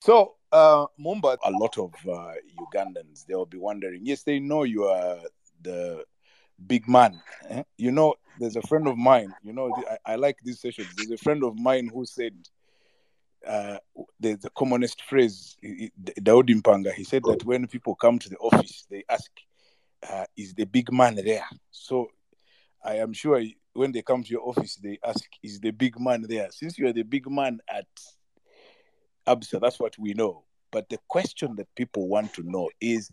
So, uh, Mumba, a lot of uh, Ugandans, they'll be wondering, yes, they know you are the big man. eh? You know, there's a friend of mine, you know, I, I like these sessions. There's a friend of mine who said, uh, the, the commonest phrase, he- Daudi he said that when people come to the office, they ask, uh, is the big man there? So I am sure when they come to your office, they ask, is the big man there? Since you are the big man at ABSA, that's what we know. But the question that people want to know is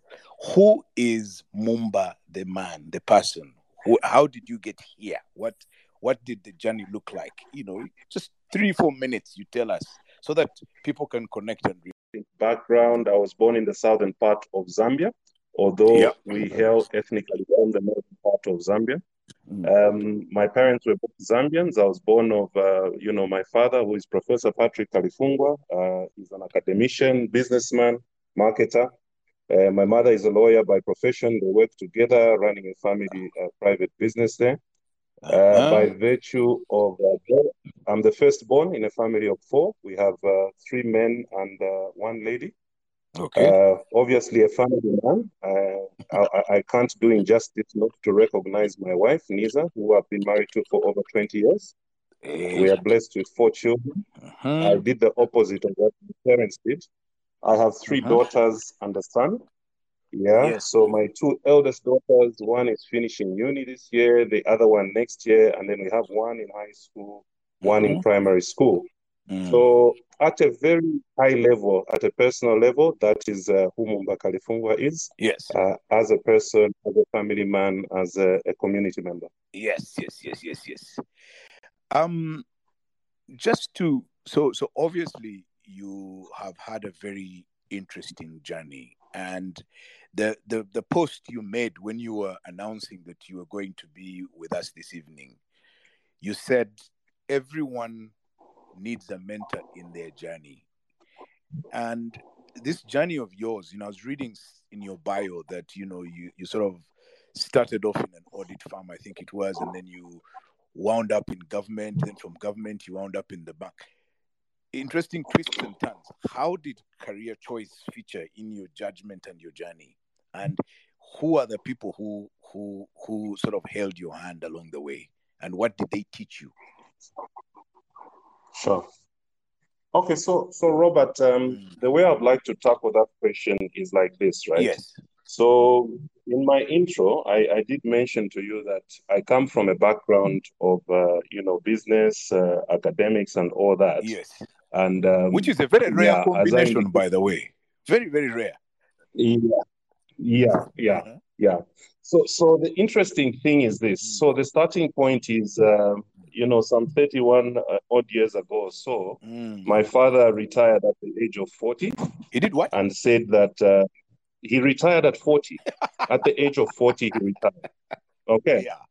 who is Mumba the man, the person? Who, how did you get here? What what did the journey look like? You know, just three, four minutes you tell us so that people can connect and read. background. I was born in the southern part of Zambia, although Yeah. we hail ethnically from the northern part of Zambia. Mm. Um, my parents were both Zambians. I was born of, uh, you know, my father, who is Professor Patrick Kalifungwa. Uh, he's an academician, businessman, marketer. Uh, my mother is a lawyer by profession. They work together, running a family uh, private business there. Uh, Uh-huh. by virtue of, uh, I'm the firstborn in a family of four. We have uh, three men and uh, one lady. Okay. Uh, obviously, a family man. Uh, I, I- I can't do injustice not to recognize my wife, Nisa, who I've been married to for over 20 years. We are blessed with four children. I Mhm. did the opposite of what my parents did. I have 3 Mhm. daughters and a son. Yeah. Yes. So my two eldest daughters, one is finishing uni this year, the other one next year, and then we have one in high school, one in Mhm. primary school. Mm. So at a very high level, at a personal level, that is uh, who Mumba Kalifungwa is Yes. uh, as a person, as a family man, as a, a community member. Yes, yes, yes, yes, yes. Um, just to so so obviously you have had a very interesting journey, and the the the post you made when you were announcing that you were going to be with us this evening, you said everyone needs a mentor in their journey, and this journey of yours, you know, I was reading in your bio that you know you you sort of started off in an audit firm, I think it was, and then you wound up in government. Then from government, you wound up in the bank. Interesting twists and turns. How did career choice feature in your judgment and your journey? And who are the people who who who sort of held your hand along the way? And what did they teach you? Sure. Okay, so so Robert, um, Mm. the way I'd like to tackle that question is like this, right? Yes. So in my intro, I, I did mention to you that I come from a background of uh, you know business, uh, academics, and all that. Yes. And um, Which is a very rare yeah, as I combination, by the way. Very, very rare. yeah, yeah, yeah, Uh-huh. yeah. So so the interesting thing is this. Mm. So the starting point is, um, you know, some 31 uh, odd years ago or so, Mm. my father retired at the age of 40 He did what? and said that uh, he retired at 40. At the age of 40, he retired. Okay. Yeah.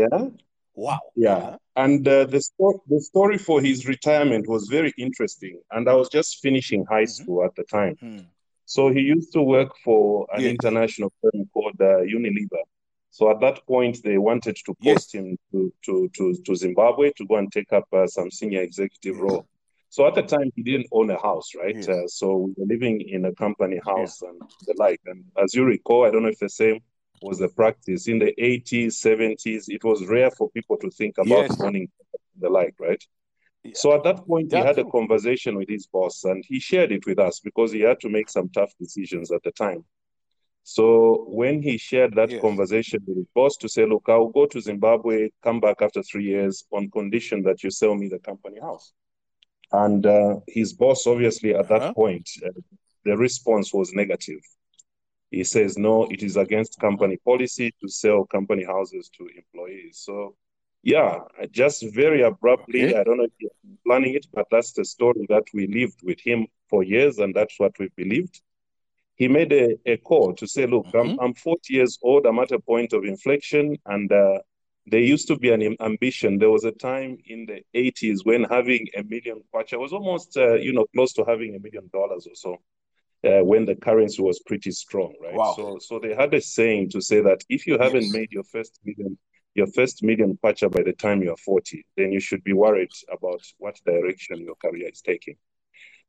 Yeah. Wow. Yeah. Uh-huh. And uh, the, sto- the story for his retirement was very interesting. And I was just finishing high Mhm. school at the time. Mm. So he used to work for an Yes. international firm called uh, Unilever. So at that point, they wanted to Yes. post him to, to, to, to Zimbabwe to go and take up uh, some senior executive Yes. role. So at the time, he didn't own a house, right? Yes. Uh, so we were living in a company house and the like. And as you recall, I don't know if the same was the practice in the 80s, 70s. It was rare for people to think about Yes. owning the like, right? So at that point, he had a conversation with his boss and he shared it with us because he had to make some tough decisions at the time. So when he shared that Yes. conversation with his boss to say, look, I'll go to Zimbabwe, come back after three years on condition that you sell me the company house. And uh, his boss, obviously, at that Uh-huh. point, uh, the response was negative. He says, no, it is against company policy to sell company houses to employees. So, yeah, just very abruptly, Okay. I don't know if you're planning it, but that's the story that we lived with him for years, and that's what we believed. He made a, a call to say, look, I'm, Mhm. I'm 40 years old, I'm at a point of inflection, and uh, there used to be an ambition. There was a time in the 80s when having a million kwacha was almost, uh, you know, close to having a million dollars or so uh, when the currency was pretty strong, right? Wow. So, so they had a saying to say that if you haven't Yes. made your first million, your first million kwacha by the time you're 40, then you should be worried about what direction your career is taking.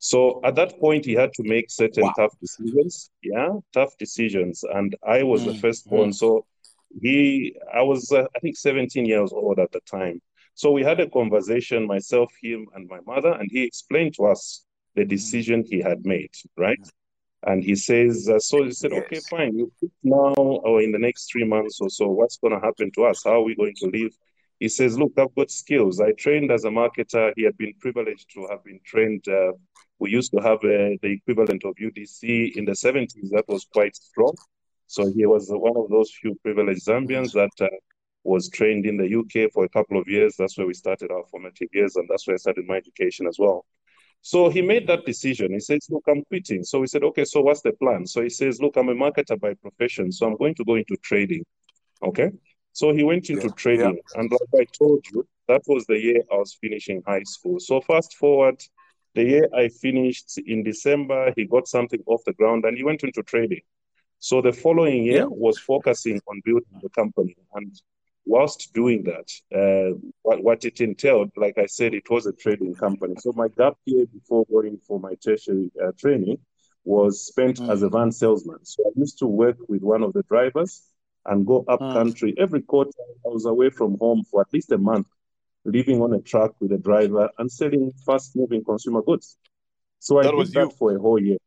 So at that point, he had to make certain Wow. tough decisions. Yeah, tough decisions. And I was the first firstborn. mm. So he, I was, uh, I think, 17 years old at the time. So we had a conversation, myself, him, and my mother, and he explained to us the decision he had made, right? And he says, uh, so he said, okay, fine, you now or in the next three months or so, what's going to happen to us? How are we going to live? He says, look, I've got skills. I trained as a marketer. He had been privileged to have been trained. Uh, we used to have uh, the equivalent of UDC in the 70s. That was quite strong. So he was one of those few privileged Zambians that uh, was trained in the UK for a couple of years. That's where we started our formative years, and that's where I started my education as well. So he made that decision. He says, Look, I'm quitting. So we said, Okay, so what's the plan? So he says, Look, I'm a marketer by profession, so I'm going to go into trading. Okay. So he went into Yeah, trading. And like I told you, that was the year I was finishing high school. So fast forward, the year I finished in December, he got something off the ground and he went into trading. So the following year Yeah. was focusing on building the company. And whilst doing that, uh, what, what it entailed, like I said, it was a trading company. So my gap year before going for my tertiary uh, training was spent Mm. as a van salesman. So I used to work with one of the drivers and go up Mm. country. Every quarter, I was away from home for at least a month, living on a truck with a driver and selling fast moving consumer goods. So I That did was that you. for a whole year.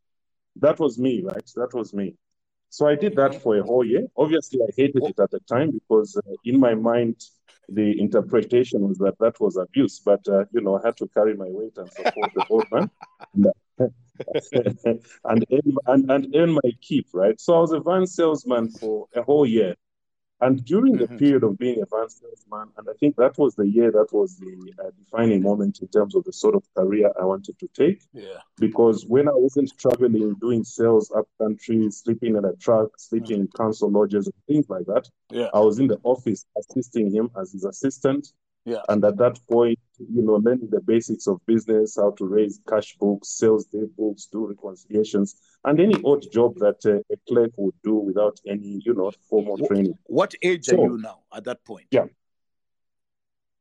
That was me, right? That was me. So I did that for a whole year. Obviously, I hated it at the time because uh, in my mind, the interpretation was that that was abuse. But uh, you know, I had to carry my weight and support the old man, and, and, earn, and and earn my keep. Right. So I was a van salesman for a whole year. And during the Mhm. period of being a van salesman, and I think that was the year that was the uh, defining moment in terms of the sort of career I wanted to take Yeah. because when I wasn't traveling, doing sales up country, sleeping in a truck, sleeping in council lodges, and things like that, Yeah. I was in the office assisting him as his assistant. Yeah. And at that point, you know, learning the basics of business, how to raise cash books, sales day books, do reconciliations, and any odd job that uh, a clerk would do without any, you know, formal training. What age So- are you now at that point? Yeah.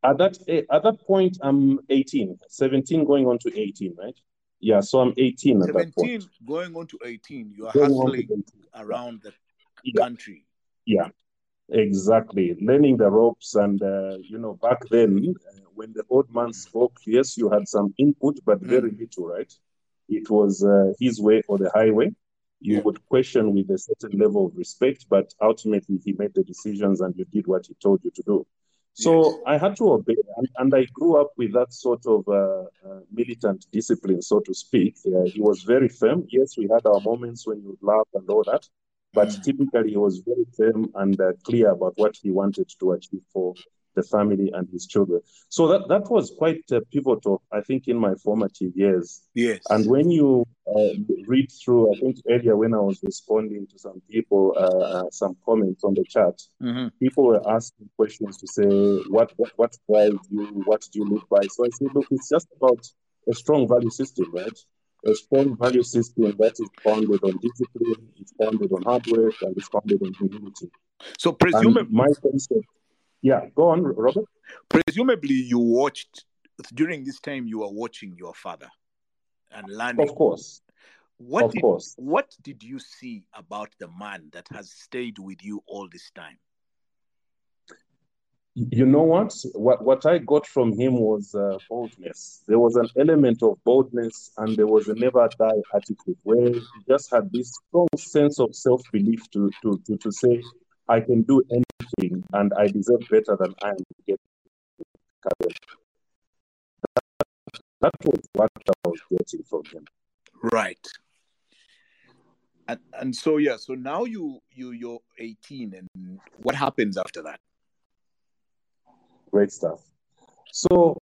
At that eh, at that point, I'm 18, 17 going on to 18, right? Yeah, so I'm 18 at that 17 point. going on to 18, you are Going hustling 18. around the Yeah. country. Yeah, exactly. Learning the ropes, and uh, you know, back then, uh, when the old man spoke, yes, you had some input, but very little, right? It was uh, his way or the highway. You Yeah. would question with a certain level of respect, but ultimately, he made the decisions, and you did what he told you to do. So Yes. I had to obey, and, and I grew up with that sort of uh, uh, militant discipline, so to speak. Uh, he was very firm. Yes, we had our moments when you would laugh and all that, but Mm. typically he was very firm and uh, clear about what he wanted to achieve for the family and his children. So that, that was quite uh, pivotal, I think, in my formative years. Yes. And when you uh, read through, I think earlier when I was responding to some people, uh, uh, some comments on the chat, Mhm. people were asking questions to say, what, what, what drives you? What do you live by? So I said, look, it's just about a strong value system, right? A strong value system that is founded on discipline, it's founded on hard work, and it's founded on humility. So presumably, my concept, yeah, go on, Robert. presumably you watched during this time you were watching your father and learning. Of course, What of did course. what did you see about the man that has stayed with you all this time? You know what? What what I got from him was uh, boldness. There was an element of boldness, and there was a never die attitude where he just had this strong sense of self belief to, to to to say, I can do anything, and I deserve better than I am getting. That was what I was getting from him. Right. And and so yeah, so now you you you're 18 and what happens after that? Great stuff. So,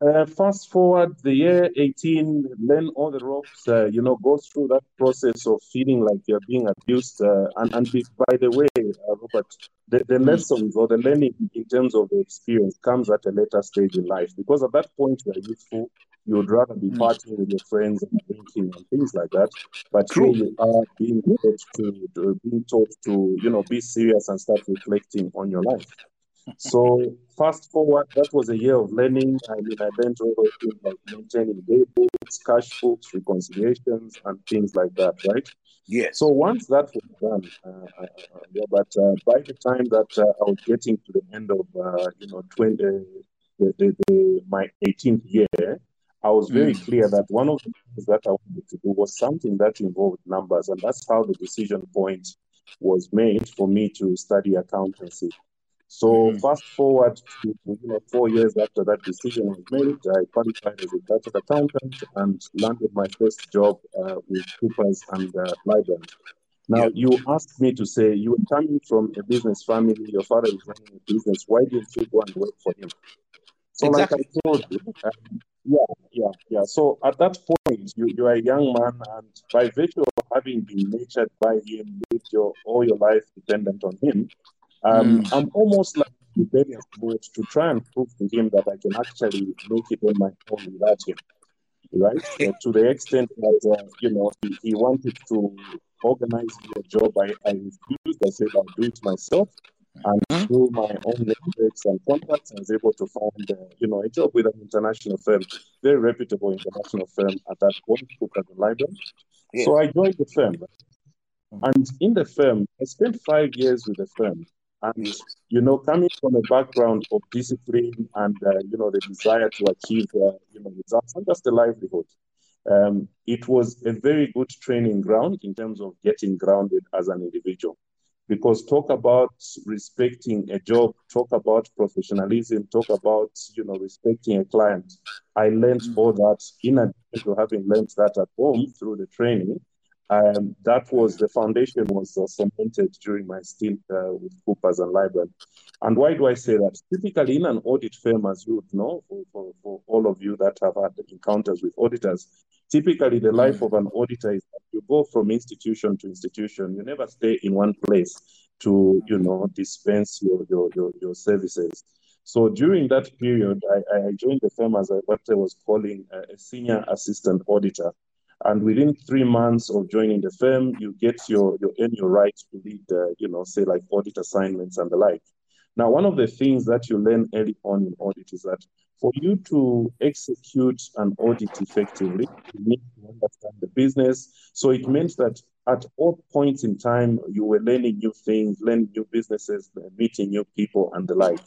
uh, fast forward the year 18, learn all the ropes, uh, you know, go through that process of feeling like you're being abused. Uh, and, and be, by the way, uh, Robert, the, the lessons or the learning in terms of the experience comes at a later stage in life because at that point you're youthful. You would rather be Mm. partying with your friends and drinking and things like that. But True. you are being taught to, to being taught to, you know, be serious and start reflecting on your life. So fast forward, that was a year of learning. I mean, I learned all those things like maintaining day books, cash books, reconciliations, and things like that, right? Yes. So once that was done, uh, uh, uh yeah, but uh, by the time that uh, I was getting to the end of, uh, you know, 20, the, the, the, my 18th year, I was very mm. clear that one of the things that I wanted to do was something that involved numbers, and that's how the decision point was made for me to study accountancy. So mm-hmm. fast forward to you know four years after that decision was made, I qualified as a chartered accountant and landed my first job uh, with Coopers and uh. Now yeah. you asked me to say you were coming from a business family, your father is running a business. Why didn't you go and work for him? So exactly. like I told you, um, yeah, yeah, yeah. So at that point, you, you are a young man, and by virtue of having been nurtured by him, lived your all your life dependent on him, um, mm. I'm almost like mode to try and prove to him that I can actually make it on my own without him. Right? to the extent that, uh, you know, he, he, wanted to organize a job. I, I refused. I said, I'll do it myself. And mm-hmm. through my own networks and contacts, I was able to find, uh, you know, a job with an international firm, very reputable international firm at that point, Coopers and Lybrand. Yeah. So I joined the firm. Mm-hmm. And in the firm, I spent five years with the firm. And, you know, coming from a background of discipline and, uh, you know, the desire to achieve, uh, you know, results and just the livelihood, um, it was a very good training ground in terms of getting grounded as an individual. Because talk about respecting a job, talk about professionalism, talk about, you know, respecting a client. I learned all that in addition to having learned that at home through the training. Um, that was the foundation was uh, cemented during my stint uh, with Coopers and Lybrand. And why do I say that? Typically, in an audit firm, as you would know, for, for, for all of you that have had encounters with auditors, typically the life of an auditor is that you go from institution to institution. You never stay in one place to, you know, dispense your your your, your services. So during that period, I, I joined the firm as a, what I was calling a, a senior assistant auditor. And within three months of joining the firm, you get your, your earn your right to lead, uh, you know, say like audit assignments and the like. Now, one of the things that you learn early on in audit is that for you to execute an audit effectively, you need to understand the business. So it meant that at all points in time, you were learning new things, learning new businesses, meeting new people, and the like.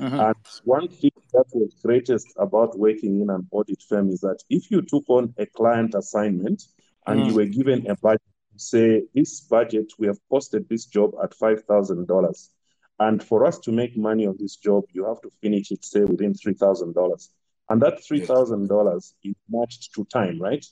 Mm-hmm. And one thing that was greatest about working in an audit firm is that if you took on a client assignment and mm. you were given a budget, say, this budget, we have posted this job at $5,000. And for us to make money on this job, you have to finish it, say, within $3,000. And that $3,000 is matched to time, right?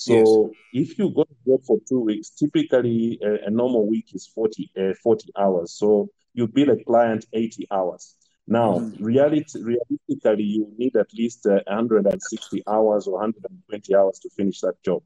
So yes. if you go to work for two weeks, typically a, a normal week is 40, uh, 40 hours. So you bill a client 80 hours. Now, mm-hmm. reality, realistically, you need at least uh, 160 hours or 120 hours to finish that job.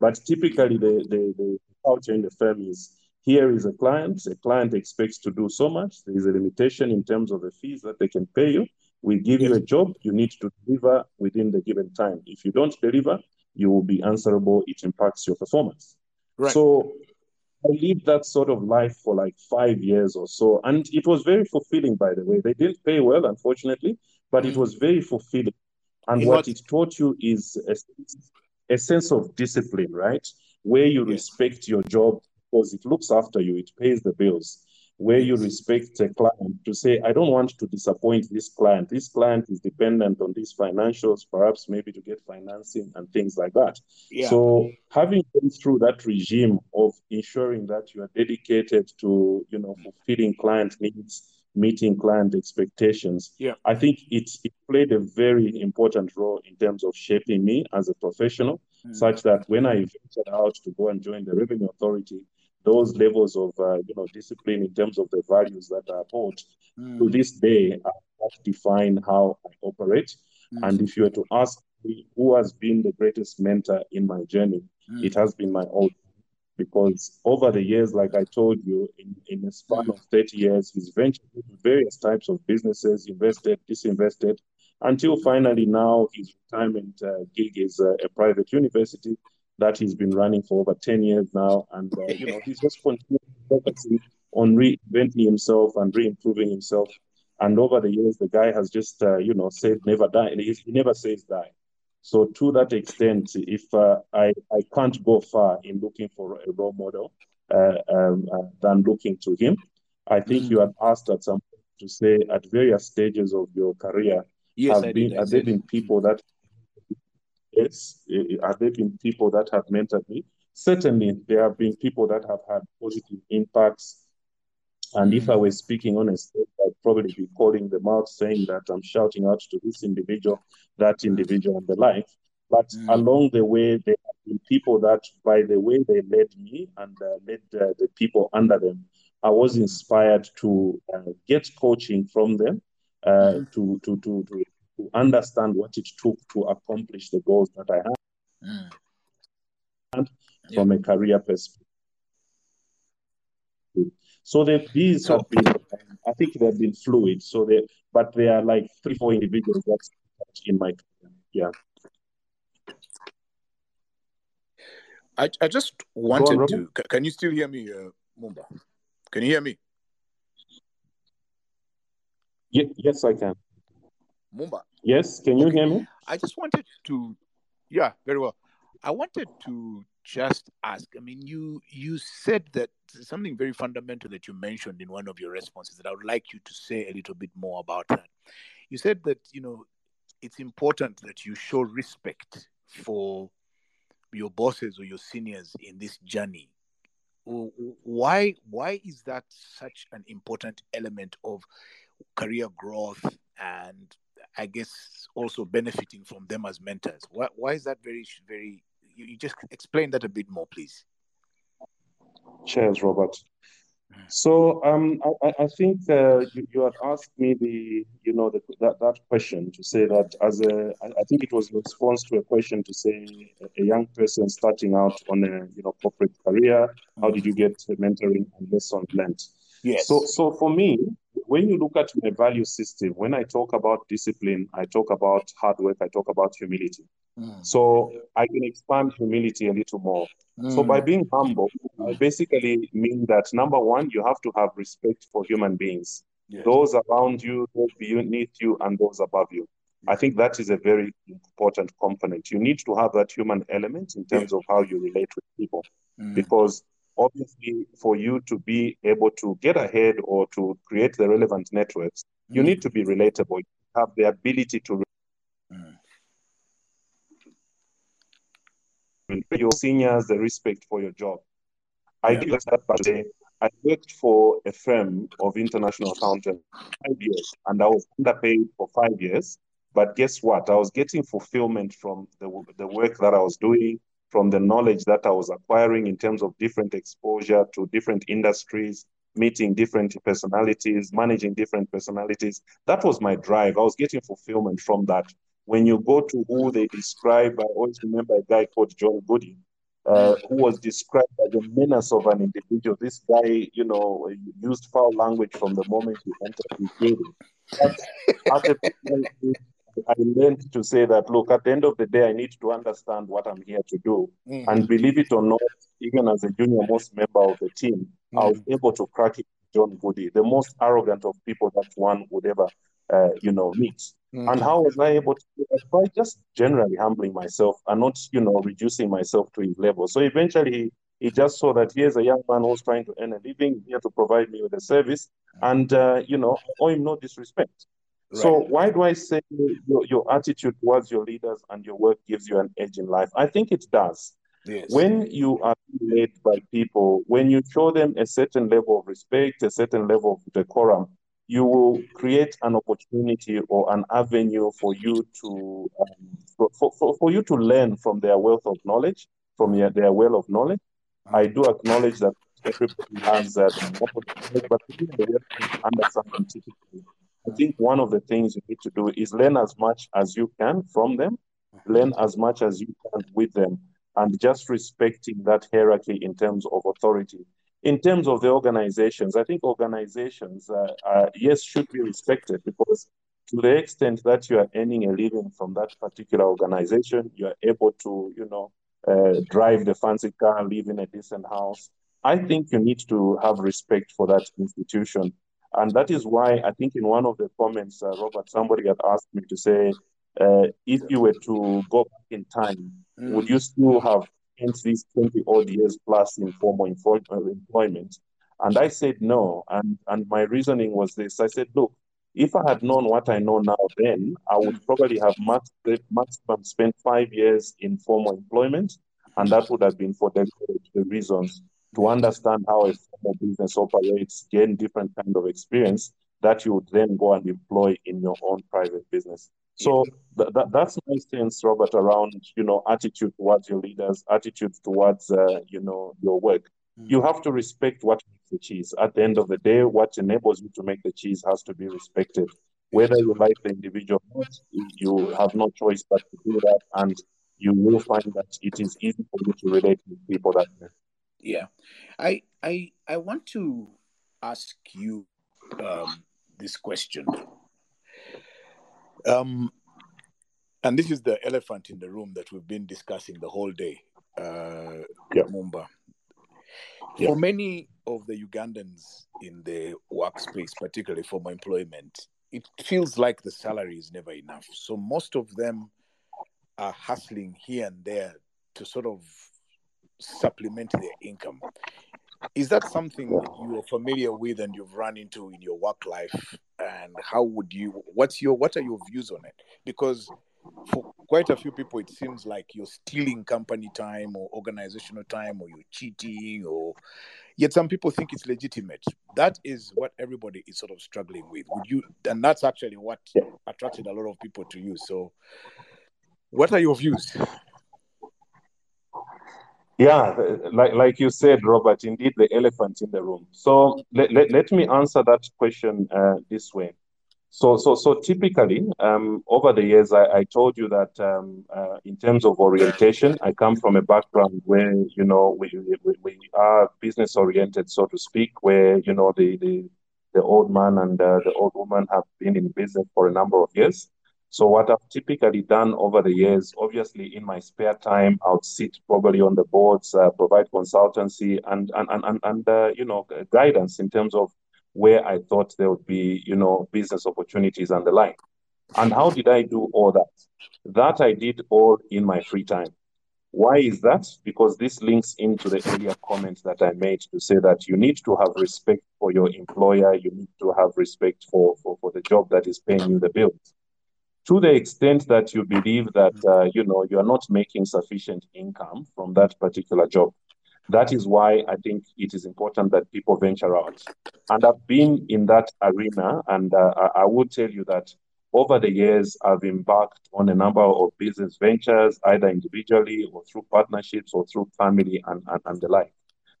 But typically, the, the, the culture in the firm is here is a client, a client expects to do so much. There is a limitation in terms of the fees that they can pay you. We give you a job, you need to deliver within the given time. If you don't deliver, you will be answerable. It impacts your performance. Right. So I lived that sort of life for like five years or so. And it was very fulfilling, by the way. They didn't pay well, unfortunately, but it mm. was very fulfilling. And what, what it taught you is a, a, sense of discipline, right? Where you yes. respect your job because it looks after you, it pays the bills where you respect a client to say, I don't want to disappoint this client. This client is dependent on these financials, perhaps maybe to get financing and things like that. Yeah. So having gone through that regime of ensuring that you are dedicated to, you know, fulfilling client needs, meeting client expectations, yeah. I think it, it played a very important role in terms of shaping me as a professional, mm. such that when I ventured out to go and join the Revenue Authority, those levels of uh, you know discipline in terms of the values that are taught mm. to this day what define how I operate. Mm. And if you were to ask me who has been the greatest mentor in my journey, mm. it has been my old Because over the years, like I told you, in, in a span of 30 years, he's ventured into various types of businesses, invested, disinvested, until finally now his retirement uh, gig is uh, a private university that he's been running for over 10 years now. And, uh, you know, he's just continuing focusing on reinventing himself and re-improving himself. And over the years, the guy has just, uh, you know, said never die. He, he never says die. So to that extent, if uh, I, I can't go far in looking for a role model uh, um, uh, than looking to him, I think mm. you had asked at some point to say at various stages of your career, yes, have been, have there been people that, yes, have there been people that have mentored me? Certainly, there have been people that have had positive impacts. And mm. if I were speaking on a stage, I'd probably be calling them out, saying that I'm shouting out to this individual, that individual, and the like. But mm. along the way, there have been people that, by the way they led me and uh, led uh, the people under them, I was inspired to uh, get coaching from them uh, mm-hmm. to, to, to, to, to understand what it took to accomplish the goals that I had. Mm. And from a career perspective. So they, these have been, I think they've been fluid. So they, but they are like three, four individuals that's in my career. Yeah. I, I just wanted on, to. Can you still hear me, uh, Mumba? Can you hear me? Yeah, yes, I can. Mumba. Yes, can you okay. hear me? I just wanted to. Yeah, very well. I wanted to just ask. I mean, you you said that something very fundamental that you mentioned in one of your responses that I would like you to say a little bit more about that. You said that you know it's important that you show respect for your bosses or your seniors in this journey why why is that such an important element of career growth and i guess also benefiting from them as mentors. Why, why is that very very you, you just explain that a bit more please. Cheers robert. So um, I, I think uh, you, you, had asked me the you know the, that that question to say that as a I think it was a response to a question to say a young person starting out on a you know corporate career how did you get mentoring and lessons learned? Yes. So so for me when you look at my value system when I talk about discipline I talk about hard work I talk about humility mm. so I can expand humility a little more so by mm. being humble, I basically mean that number one, you have to have respect for human beings, yes. those around you, those beneath you, and those above you. I think that is a very important component. You need to have that human element in terms of how you relate with people, mm. because obviously, for you to be able to get ahead or to create the relevant networks, mm. you need to be relatable. You have the ability to your seniors the respect for your job. I did that but I worked for a firm of international accountants five years, and I was underpaid for five years. But guess what? I was getting fulfillment from the, the work that I was doing, from the knowledge that I was acquiring in terms of different exposure to different industries, meeting different personalities, managing different personalities. That was my drive. I was getting fulfillment from that when you go to who they describe, I always remember a guy called John Goody, uh, who was described as a menace of an individual. This guy, you know, used foul language from the moment he entered his building. I learned to say that, look, at the end of the day, I need to understand what I'm here to do. Mm-hmm. And believe it or not, even as a junior most member of the team, mm-hmm. I was mm. able to crack it John Goody, the most arrogant of people that one would ever, uh, you know, meet. Mm-hmm. And how was I able to do that? By just generally humbling myself and not, you know, reducing myself to his level. So eventually he, he just saw that here's a young man who's trying to earn a living, here to provide me with a service. And, uh, you know, I owe him no disrespect. Right. So why do I say your, your attitude towards your leaders and your work gives you an edge in life? I think it does. Yes. When you are led by people, when you show them a certain level of respect, a certain level of decorum, you will create an opportunity or an avenue for you to um, for, for, for you to learn from their wealth of knowledge, from their, their well of knowledge. I do acknowledge that everybody has uh, but understand typically. I think one of the things you need to do is learn as much as you can from them, learn as much as you can with them, and just respecting that hierarchy in terms of authority in terms of the organizations, I think organizations, uh, uh, yes, should be respected because to the extent that you are earning a living from that particular organization, you are able to, you know, uh, drive the fancy car, live in a decent house. I think you need to have respect for that institution. And that is why I think in one of the comments, uh, Robert, somebody had asked me to say, uh, if you were to go back in time, mm. would you still have spent these 20 odd years plus in formal employment? And I said no. And, and my reasoning was this I said, look, if I had known what I know now then, I would probably have max, maximum spent five years in formal employment, and that would have been for the, the reasons to understand how a formal business operates, gain different kind of experience that you would then go and employ in your own private business. So th- th- that's my sense, Robert, around you know attitude towards your leaders, attitude towards uh, you know your work. Mm. You have to respect what makes the cheese. At the end of the day, what enables you to make the cheese has to be respected. Whether you like the individual or not, you have no choice but to do that, and you will find that it is easy for you to relate with people that way. Yeah, I I I want to ask you um, this question. Um, and this is the elephant in the room that we've been discussing the whole day, uh, yeah. Mumba. Yeah. For many of the Ugandans in the workspace, particularly for my employment, it feels like the salary is never enough. So most of them are hustling here and there to sort of supplement their income. Is that something you are familiar with and you've run into in your work life? And how would you? What's your? What are your views on it? Because for quite a few people, it seems like you're stealing company time or organizational time, or you're cheating, or yet some people think it's legitimate. That is what everybody is sort of struggling with. Would you? And that's actually what attracted a lot of people to you. So, what are your views? Yeah, like, like you said, Robert, indeed the elephant in the room. So let, let, let me answer that question uh, this way. So, so, so typically, um, over the years, I, I told you that um, uh, in terms of orientation, I come from a background where you know we, we, we are business oriented, so to speak, where you know the the, the old man and uh, the old woman have been in business for a number of years. So what I've typically done over the years, obviously in my spare time, I would sit probably on the boards, uh, provide consultancy and and and and, uh, you know guidance in terms of where I thought there would be you know business opportunities and the like. And how did I do all that? That I did all in my free time. Why is that? Because this links into the earlier comment that I made to say that you need to have respect for your employer, you need to have respect for, for, for the job that is paying you the bills to the extent that you believe that uh, you know you are not making sufficient income from that particular job. That is why i think it is important that people venture out. And i've been in that arena and uh, i would tell you that over the years i've embarked on a number of business ventures either individually or through partnerships or through family and, and, and the like.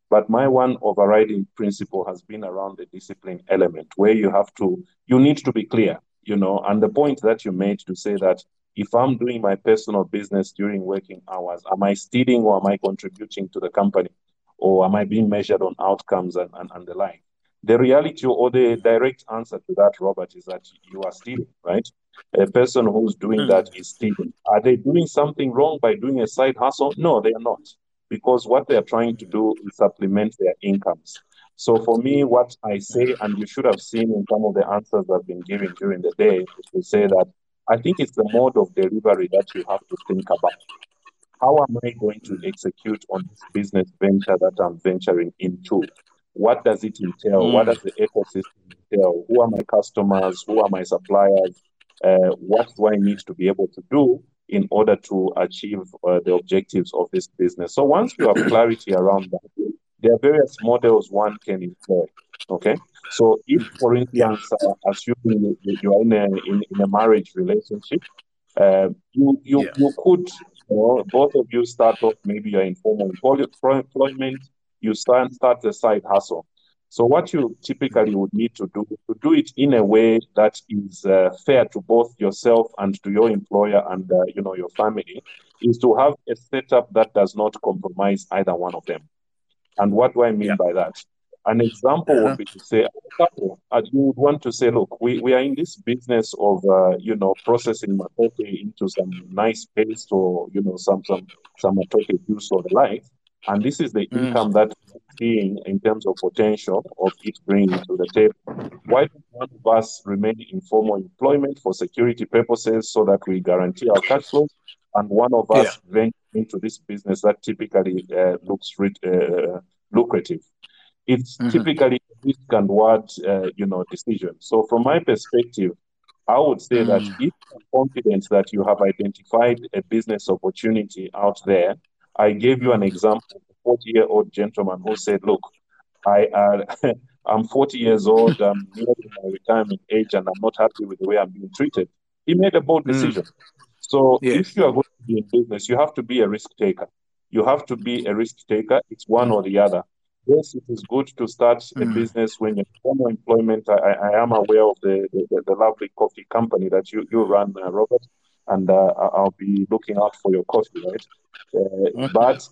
But my one overriding principle has been around the discipline element where you have to you need to be clear you know, and the point that you made to say that if I'm doing my personal business during working hours, am I stealing or am I contributing to the company? Or am I being measured on outcomes and, and, and the like? The reality or the direct answer to that, Robert, is that you are stealing, right? A person who's doing mm. that is stealing. Are they doing something wrong by doing a side hustle? No, they are not. Because what they are trying to do is supplement their incomes. So for me, what I say, and you should have seen in some of the answers I've been giving during the day, is to say that I think it's the mode of delivery that you have to think about. How am I going to execute on this business venture that I'm venturing into? What does it entail? Mm. What does the ecosystem entail? Who are my customers? Who are my suppliers? Uh, what do I need to be able to do in order to achieve uh, the objectives of this business? So once you have clarity around that, there are various models one can employ. Okay, so if, for instance, uh, assuming you are in a in, in a marriage relationship, uh, you you yeah. you could you know, both of you start off maybe you're in formal employment, you start start the side hustle. So what you typically would need to do to do it in a way that is uh, fair to both yourself and to your employer and uh, you know your family is to have a setup that does not compromise either one of them. And what do I mean yeah. by that? An example uh-huh. would be to say, you would want to say, look, we, we are in this business of, uh, you know, processing matoke into some nice paste or, you know, some some some matoke juice or the like. And this is the mm. income that seeing in terms of potential of it bringing to the table? Why don't one of us remain in formal employment for security purposes so that we guarantee our cash flows, and one of us yeah. venture into this business that typically uh, looks uh, lucrative? It's mm-hmm. typically a risk and what uh, you know decision. So from my perspective, I would say mm. that if you're confident that you have identified a business opportunity out there, I gave you an example of a 40 year old gentleman who said, Look, I, uh, I'm 40 years old, I'm nearing my retirement age, and I'm not happy with the way I'm being treated. He made a bold mm. decision. So yes. if you are going to be in business, you have to be a risk taker. You have to be a risk taker. It's one or the other yes, it is good to start mm. a business when you're formal employment. I, I, am aware of the, the, the, lovely coffee company that you, you run, uh, Robert, and uh, I'll be looking out for your coffee, right? Uh, but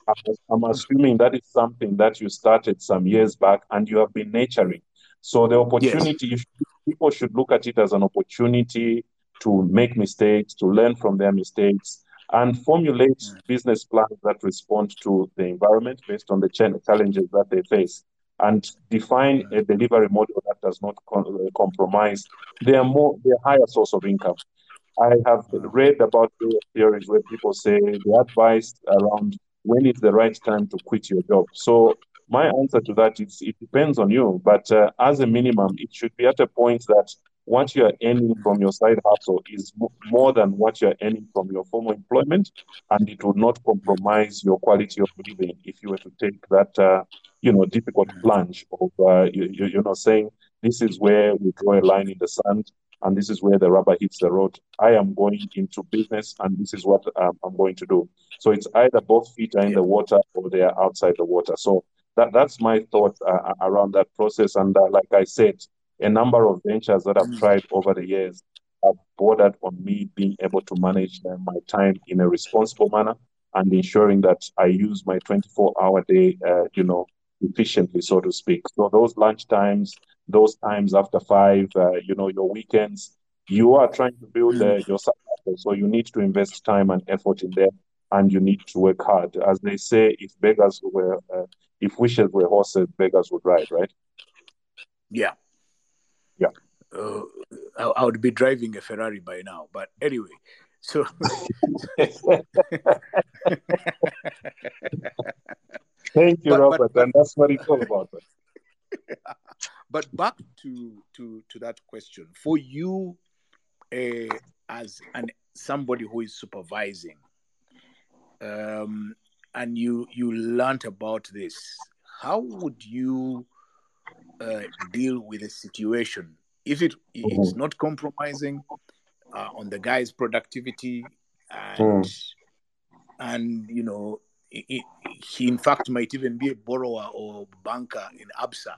I'm assuming that is something that you started some years back and you have been nurturing. So the opportunity, yes. people should look at it as an opportunity to make mistakes, to learn from their mistakes, and formulate business plans that respond to the environment based on the challenges that they face and define a delivery model that does not compromise their more their higher source of income. I have read about theories where people say the advice around when is the right time to quit your job. So my answer to that is it depends on you, but uh, as a minimum, it should be at a point that what you're earning from your side hustle is more than what you're earning from your former employment, and it would not compromise your quality of living if you were to take that, uh, you know, difficult plunge of, uh, you, you know, saying this is where we draw a line in the sand, and this is where the rubber hits the road. I am going into business, and this is what um, I'm going to do. So it's either both feet are in the water or they are outside the water. So that that's my thought uh, around that process. And uh, like I said, a number of ventures that I've mm. tried over the years have bordered on me being able to manage uh, my time in a responsible manner and ensuring that I use my 24 hour day, uh, you know, efficiently, so to speak. So those lunch times, those times after five, uh, you know, your weekends, you are trying to build uh, mm. your cycle. So you need to invest time and effort in there and you need to work hard. As they say, if beggars were, uh, if wishes were horses, beggars would ride, right? Yeah. Yeah. Uh, I, I, would be driving a Ferrari by now. But anyway, so. Thank you, but, Robert, but, and that's what it's all about. but back to to to that question for you, uh, as an somebody who is supervising, um, and you you learned about this, how would you uh, deal with a situation if it is mm-hmm. not compromising uh, on the guy's productivity and mm. and you know he in fact might even be a borrower or banker in absa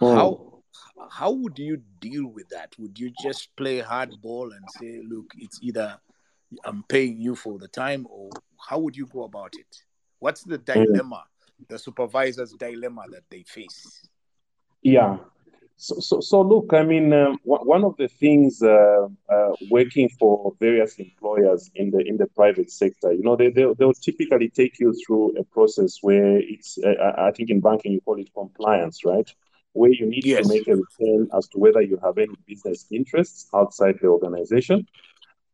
mm. how how would you deal with that would you just play hardball and say look it's either i'm paying you for the time or how would you go about it what's the mm. dilemma mm. the supervisor's dilemma that they face yeah. So, so, so look, I mean, um, one of the things uh, uh, working for various employers in the in the private sector, you know, they they'll, they'll typically take you through a process where it's, uh, I think in banking you call it compliance, right? Where you need yes. to make a return as to whether you have any business interests outside the organization.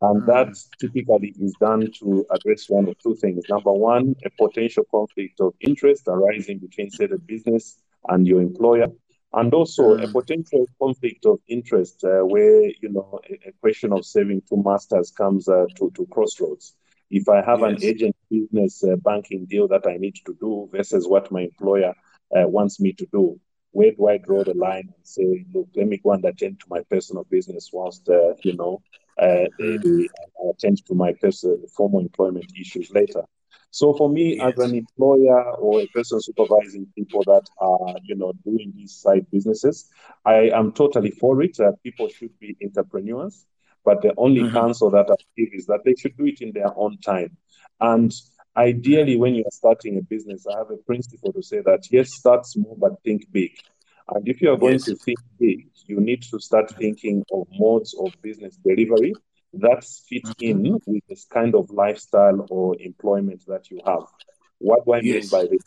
And mm. that typically is done to address one of two things. Number one, a potential conflict of interest arising between, say, the business and your employer and also a potential conflict of interest uh, where you know a, a, question of saving two masters comes uh, to, to crossroads if i have yes. an agent business uh, banking deal that i need to do versus what my employer uh, wants me to do where do i draw the line and say look let me go and attend to my personal business whilst uh, you know uh, mm. attend to my personal formal employment issues later so for me, yes. as an employer or a person supervising people that are, you know, doing these side businesses, I am totally for it. Uh, people should be entrepreneurs, but the only mm-hmm. counsel that I give is that they should do it in their own time. And ideally, when you are starting a business, I have a principle to say that yes, start small but think big. And if you are going yes. to think big, you need to start thinking of modes of business delivery that fit mm-hmm. in with this kind of lifestyle or employment that you have. What do I yes. mean by this?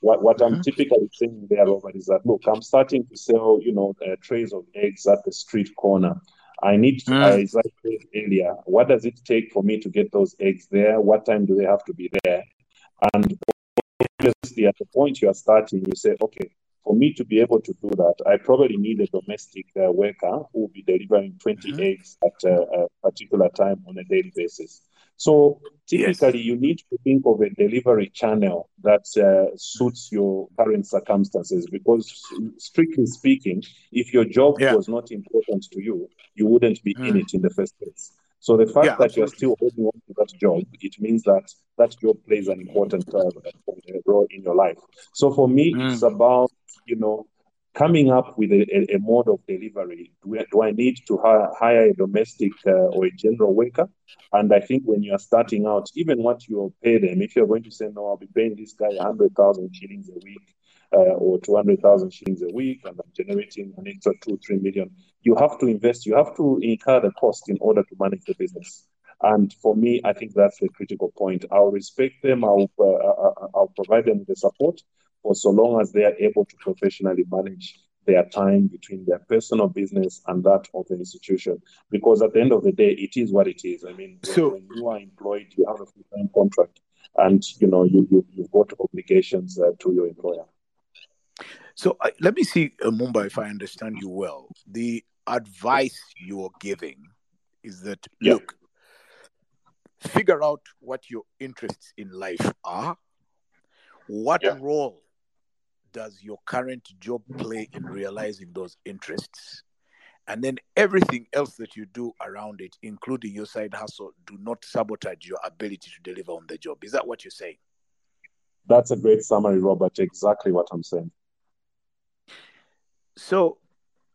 what, what I'm typically saying there, Robert, is that look, I'm starting to sell, you know, uh, trays of eggs at the street corner. I need to, Mm. as I said earlier, what does it take for me to get those eggs there? What time do they have to be there? And obviously, at the point you are starting, you say, okay, for me to be able to do that, I probably need a domestic uh, worker who will be delivering 20 Mhm. eggs at a, a particular time on a daily basis. So Yes. typically, you need to think of a delivery channel that uh, suits your current circumstances because, strictly speaking, if your job Yeah. was not important to you, you wouldn't be in Mm. it in the first place. So the fact Yeah, that you're still holding on to that job, it means that that job plays an important uh, role in your life. So for me, Mm. it's about you know coming up with a, a, mode of delivery. Do I, do I need to hire, hire a domestic uh, or a general worker? And I think when you are starting out, even what you pay them, if you're going to say no, I'll be paying this guy a hundred thousand shillings a week. Uh, or 200,000 shillings a week, and I'm generating an extra two, three million. You have to invest, you have to incur the cost in order to manage the business. And for me, I think that's the critical point. I'll respect them. I'll uh, I'll- I'll provide them the support for so long as they are able to professionally manage their time between their personal business and that of the institution. Because at the end of the day, it is what it is. I mean, when, So- when you are employed, you have a full-time contract, and you know you, you you've got obligations uh, to your employer. So I, let me see, uh, Mumba, if I understand you well. The advice you're giving is that Yeah. look, figure out what your interests in life are. What Yeah. role does your current job play in realizing those interests? And then everything else that you do around it, including your side hustle, do not sabotage your ability to deliver on the job. Is that what you're saying? That's a great summary, Robert. Exactly what I'm saying. So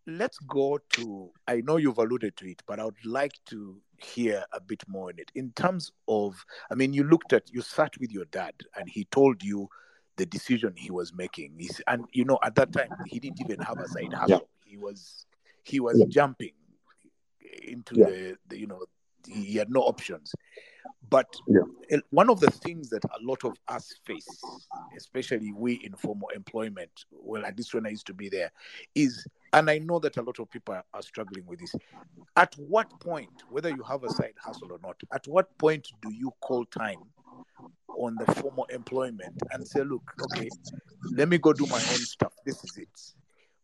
let's go to, I know you've alluded to it, but I would like to hear a bit more in it. In terms of, I mean, you looked at, you sat with your dad and he told you the decision he was making. He's, and, you know, at that time, he didn't even have a side hustle. He was, he was Yeah. jumping into Yeah. the, the, you know, he had no options. But Yeah. one of the things that a lot of us face, especially we in formal employment, well, at least when I used to be there, is, and I know that a lot of people are struggling with this. At what point, whether you have a side hustle or not, at what point do you call time on the formal employment and say, look, okay, let me go do my own stuff. This is it.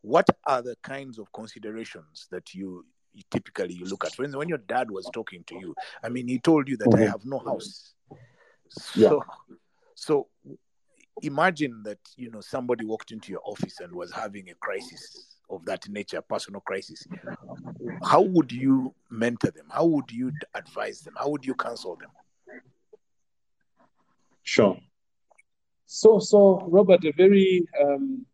What are the kinds of considerations that you, you typically you look at? For instance, when your dad was talking to you, I mean, he told you that I Mhm. have no house. Yeah. So, so imagine that you know somebody walked into your office and was having a crisis of that nature, personal crisis. How would you mentor them? How would you advise them? How would you counsel them? Sure. So, so Robert, a very um,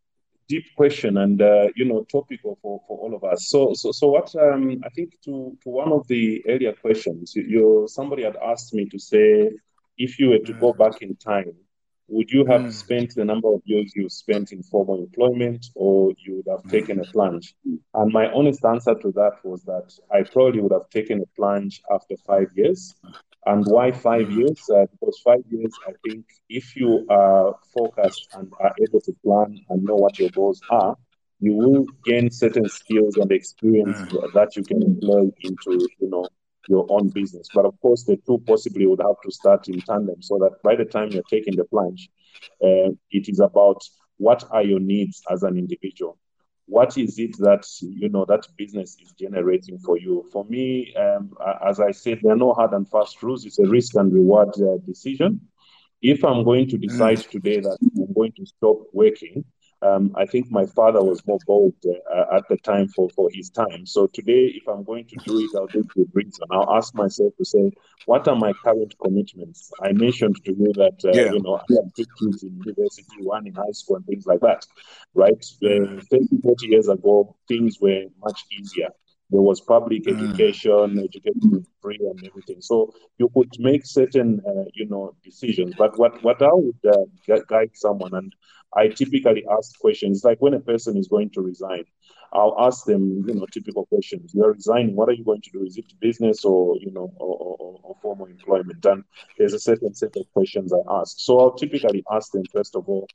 deep question and uh, you know topical for, for all of us. So, so, so what um, I think to to one of the earlier questions, you, you somebody had asked me to say, if you were to go back in time, would you have Mm. spent the number of years you spent in formal employment, or you would have taken a plunge? And my honest answer to that was that I probably would have taken a plunge after five years. And why five Mm. years? Uh, because five years, I think, if you are focused and are able to plan and know what your goals are, you will gain certain skills and experience that you can employ into, you know, your own business. But of course, the two possibly would have to start in tandem, so that by the time you're taking the plunge, uh, it is about what are your needs as an individual what is it that you know that business is generating for you? For me um, as i said there are no hard and fast rules. It's a risk and reward uh, decision. If i'm going to decide today that i'm going to stop working um, I think my father was more bold uh, at the time for, for his time. So today, if I'm going to do it, I'll do it with reason. I'll ask myself to say, what are my current commitments? I mentioned to you that, uh, Yeah. you know, I have two kids in university, one in high school, and things like that, right? Uh, 30, 40 years ago, things were much easier. There was public Mm. education, education free and everything. So you could make certain, uh, you know, decisions. But what, what I would uh, guide someone, and I typically ask questions like when a person is going to resign, I'll ask them, you know, typical questions. You're resigning. What are you going to do? Is it business or, you know, or, or, or formal employment? And there's a certain set of questions I ask. So I'll typically ask them, first of all,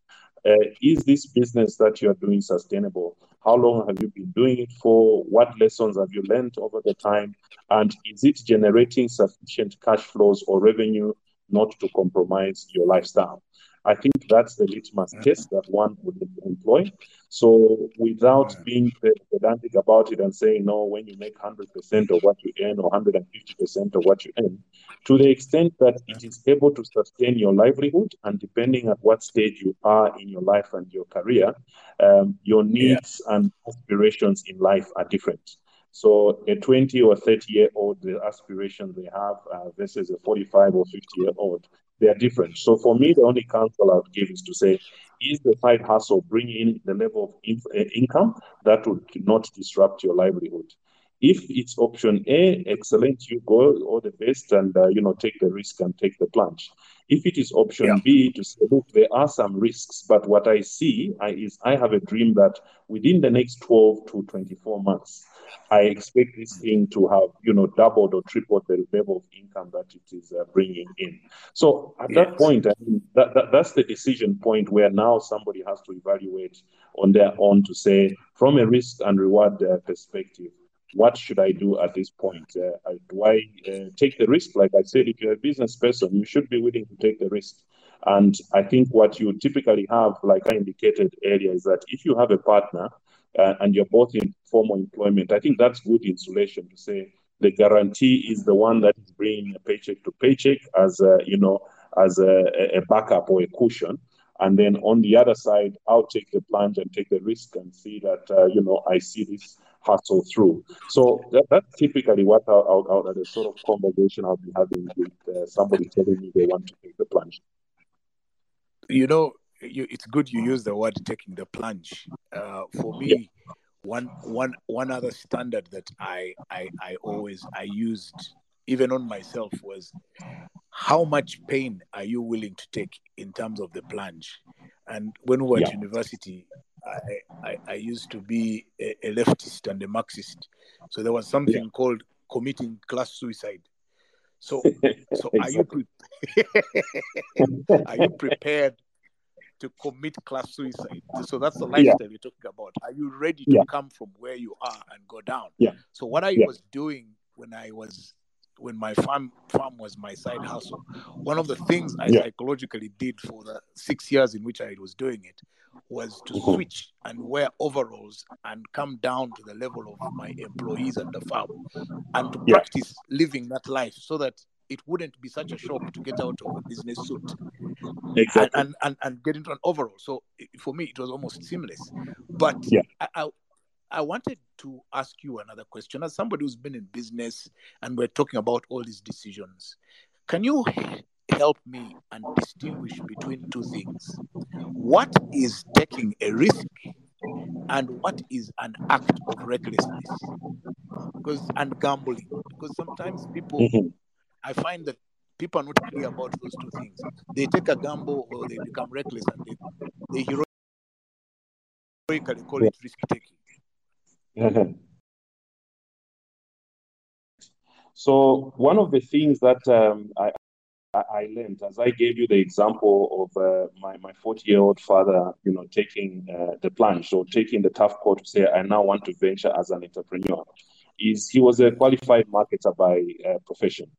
uh, is this business that you're doing sustainable? How long have you been doing it for? What lessons have you learned over the time? And is it generating sufficient cash flows or revenue not to compromise your lifestyle? I think that's the litmus test that one would employ. So without being pedantic about it and saying, no, when you make 100% of what you earn or 150% of what you earn, to the extent that it is able to sustain your livelihood and depending at what stage you are in your life and your career, um, your needs yeah. and aspirations in life are different. So a 20 or 30 year old, the aspirations they have uh, versus a 45 or 50 year old they are different. So for me, the only counsel I would give is to say, is the side hustle bringing in the level of uh, income that would not disrupt your livelihood? If it's option A, excellent, you go all the best and uh, you know take the risk and take the plunge. If it is option yeah. B to say, look, there are some risks, but what I see I, is I have a dream that within the next 12 to 24 months, I expect this thing to have, you know, doubled or tripled the level of income that it is uh, bringing in. So at yes. that point, I mean, that, that, that's the decision point where now somebody has to evaluate on their own to say, from a risk and reward uh, perspective, what should I do at this point? Uh, do I uh, take the risk? Like I said, if you're a business person, you should be willing to take the risk. And I think what you typically have, like I indicated earlier, is that if you have a partner uh, and you're both in formal employment, I think that's good insulation to say the guarantee is the one that is bringing a paycheck to paycheck as a, you know as a, a backup or a cushion. And then on the other side, I'll take the plunge and take the risk and see that uh, you know I see this hustle through. So that, that's typically what I'll, I'll, I'll, the sort of conversation I'll be having with uh, somebody telling me they want to take the plunge. You know, you, it's good you use the word taking the plunge. Uh, for me, yeah. one one one other standard that I, I I always I used even on myself was how much pain are you willing to take in terms of the plunge? And when we were yeah. at university, I, I, I, used to be a, a, leftist and a Marxist. So there was something yeah. called committing class suicide. So, so are you pre- are you prepared to commit class suicide. So that's the lifestyle yeah. we're talking about. Are you ready to yeah. come from where you are and go down? Yeah. So what I yeah. was doing when I was when my farm farm was my side hustle, one of the things I psychologically did for the six years in which I was doing it was to mm-hmm. switch and wear overalls and come down to the level of my employees at the farm and to practice living that life so that it wouldn't be such a shock to get out of a business suit exactly. and, and, and, and get into an overall. So for me, it was almost seamless. But yeah. I, I, I wanted to ask you another question. As somebody who's been in business and we're talking about all these decisions, can you help me and distinguish between two things? What is taking a risk and what is an act of recklessness? Because and gambling. Because sometimes people mm-hmm. I find that people are not clear about those two things. They take a gamble or they become reckless and they, they heroically call it risk taking. So one of the things that um, I, I learned, as I gave you the example of uh, my my 40 year old father, you know, taking uh, the plunge, or taking the tough call to say, I now want to venture as an entrepreneur, is he was a qualified marketer by uh, profession.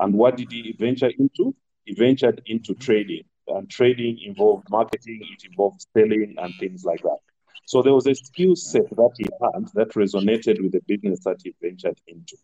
And what did he venture into? He ventured into trading. And trading involved marketing, it involved selling and things like that. So there was a skill set that he had that resonated with the business that he ventured into.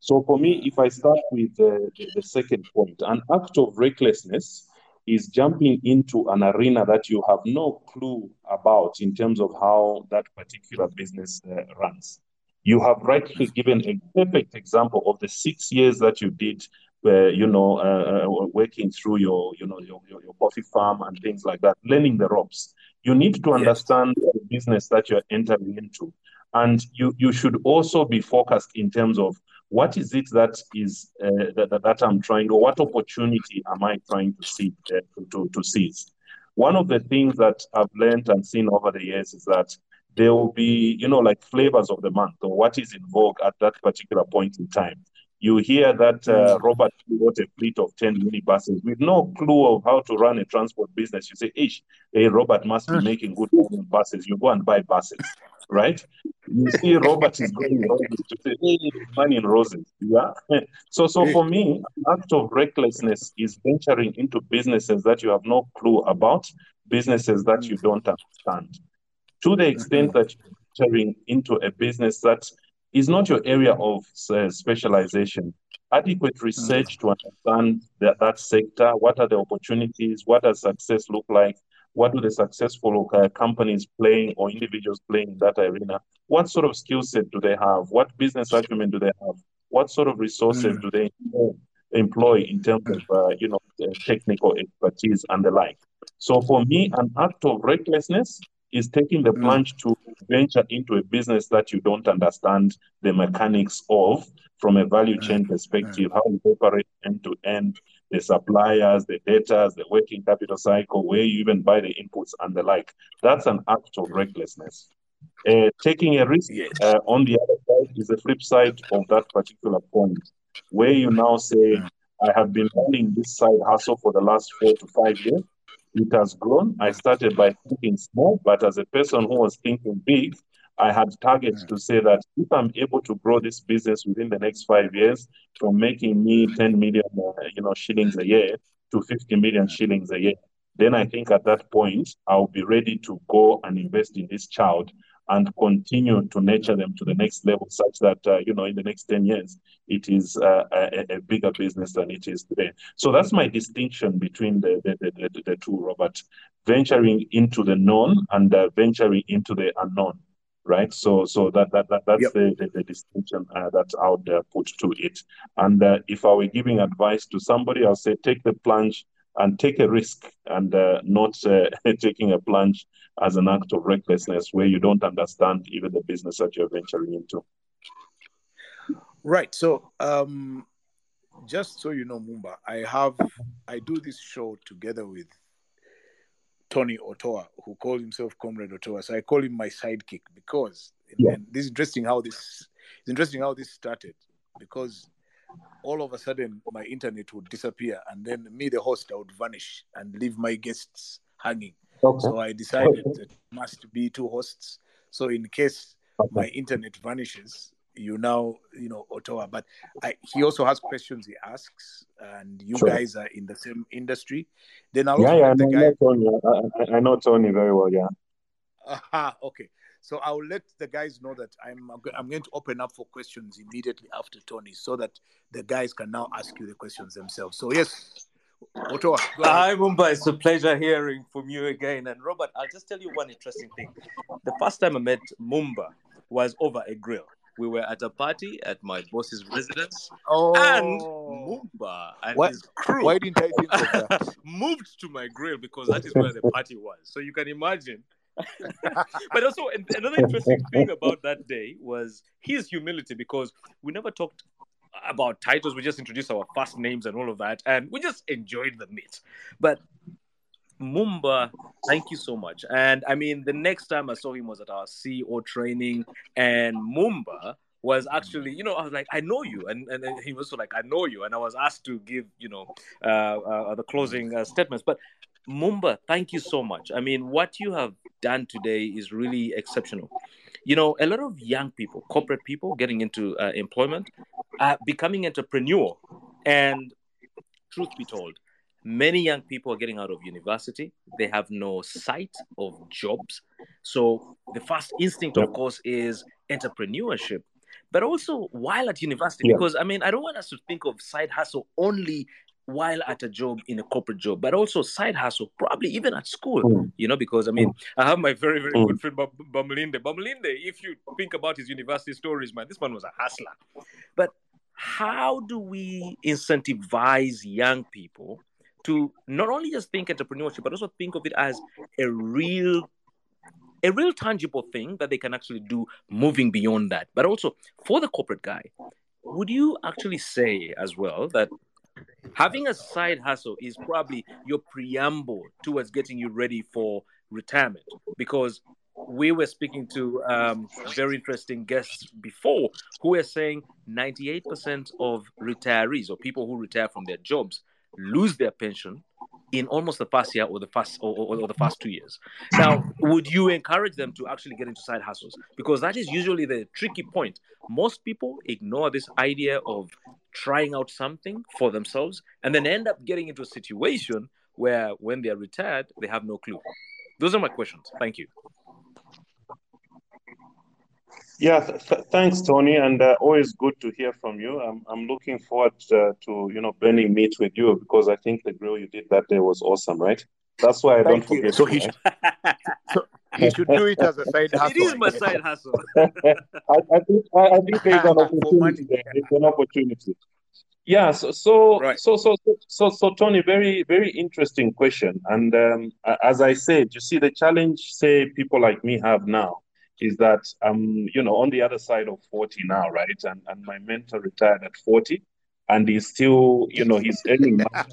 So for me, if I start with the, the, the second point, an act of recklessness is jumping into an arena that you have no clue about in terms of how that particular business uh, runs. You have rightly given a perfect example of the six years that you did, uh, you know, uh, uh, working through your, you know, your, your, your, coffee farm and things like that, learning the ropes. You need to understand yes. the business that you're entering into. And you, you should also be focused in terms of what is it that is uh, that, that I'm trying, or what opportunity am I trying to see uh, to, to seize? One of the things that I've learned and seen over the years is that there will be, you know, like flavors of the month or what is in vogue at that particular point in time. You hear that uh, mm. Robert bought a fleet of 10 minibuses with no clue of how to run a transport business. You say, Ish, hey, Robert must be mm. making good money on buses. You go and buy buses, right? You see Robert is going roses. You say, hey, money in roses. Yeah. so, so for me, act of recklessness is venturing into businesses that you have no clue about, businesses that you don't understand. To the extent mm-hmm. that you're entering into a business that is not your area of uh, specialization. Adequate mm. research to understand that, that sector. What are the opportunities? What does success look like? What do the successful uh, companies playing or individuals playing in that arena? What sort of skill set do they have? What business acumen do they have? What sort of resources mm. do they employ in terms of uh, you know technical expertise and the like? So for me, an act of recklessness is taking the mm. plunge to venture into a business that you don't understand the mechanics of from a value mm. chain perspective, how you operate end to end, the suppliers, the debtors, the working capital cycle, where you even buy the inputs and the like. That's an act of recklessness. Uh, taking a risk yes. uh, on the other side is the flip side of that particular point, where you now say, mm. I have been running this side hustle for the last four to five years it has grown. I started by thinking small, but as a person who was thinking big, I had targets to say that if I'm able to grow this business within the next five years from making me 10 million, uh, you know, shillings a year to 50 million shillings a year, then I think at that point I'll be ready to go and invest in this child and continue to nurture them to the next level such that uh, you know in the next 10 years it is uh, a, a, bigger business than it is today. So that's my distinction between the the, the, the, the two robert. Venturing into the known and uh, venturing into the unknown right? So so that, that, that that's yep. the, the, the, distinction uh, that i would uh, put to it. And uh, if i were giving advice to somebody i'll say take the plunge and take a risk and uh, not uh, taking a plunge as an act of recklessness where you don't understand even the business that you're venturing into. Right. So, um, just so you know, Mumba, I have I do this show together with Tony Otoa, who calls himself Comrade Otoa. So I call him my sidekick because yeah. and this is interesting how this it's interesting how this started because all of a sudden my internet would disappear and then me the host I would vanish and leave my guests hanging. Okay. So I decided that must be two hosts. So in case okay. my internet vanishes, you now you know Otoa. But I, he also has questions he asks, and you sure. guys are in the same industry. Then I'll yeah, yeah, I know, guy... Tony. I, I know Tony very well. Yeah. Aha, okay. So I'll let the guys know that I'm I'm going to open up for questions immediately after Tony, so that the guys can now ask you the questions themselves. So yes, Otoa. Hi Mumba, it's a pleasure hearing from you again. And Robert, I'll just tell you one interesting thing. The first time I met Mumba was over a grill. We were at a party at my boss's residence, oh. and Mumba and what? his crew. Why didn't I think of that? moved to my grill because that is where the party was. So you can imagine but also another interesting thing about that day was his humility because we never talked about titles. We just introduced our first names and all of that, and we just enjoyed the meet. But Mumba, thank you so much. And I mean, the next time I saw him was at our CEO training, and Mumba was actually, you know, I was like, I know you, and and, he was like, I know you, and I was asked to give, you know, uh, uh, the closing uh, statements. But Mumba, thank you so much. I mean, what you have done today is really exceptional. You know, a lot of young people, corporate people, getting into uh, employment, are becoming entrepreneur, and truth be told, many young people are getting out of university. They have no sight of jobs. So the first instinct of course is entrepreneurship. But also while at university yeah. because i mean i don't want us to think of side hustle only while at a job in a corporate job but also side hustle probably even at school mm. you know because i mean i have my very very mm. good friend Bamulinde. Bamulinde, if you think about his university stories man this man was a hustler but how do we incentivize young people to not only just think entrepreneurship but also think of it as a real a real tangible thing that they can actually do moving beyond that. But also for the corporate guy, would you actually say as well that having a side hustle is probably your preamble towards getting you ready for retirement? Because we were speaking to um, very interesting guests before who were saying 98% of retirees or people who retire from their jobs lose their pension in almost the past year or the past or, or, or, the past two years. Now, would you encourage them to actually get into side hustles? Because that is usually the tricky point. Most people ignore this idea of trying out something for themselves and then end up getting into a situation where when they are retired, they have no clue. Those are my questions. Thank you. Yeah, th- thanks, Tony, and uh, always good to hear from you. I'm I'm looking forward uh, to you know burning meat with you because I think the grill you did that day was awesome, right? That's why I don't you. forget. So you, he right? so he should do it as a side hustle. It is my side hustle. I, I think I, I think there's an opportunity money. There's an opportunity. Yeah, so so Right. so so so so, so Tony, very very interesting question. And um, as I said, you see, the challenge, say people like me have now, is that I'm you know on the other side of forty now, right? And and my mentor retired at forty, and he's still you know he's earning money.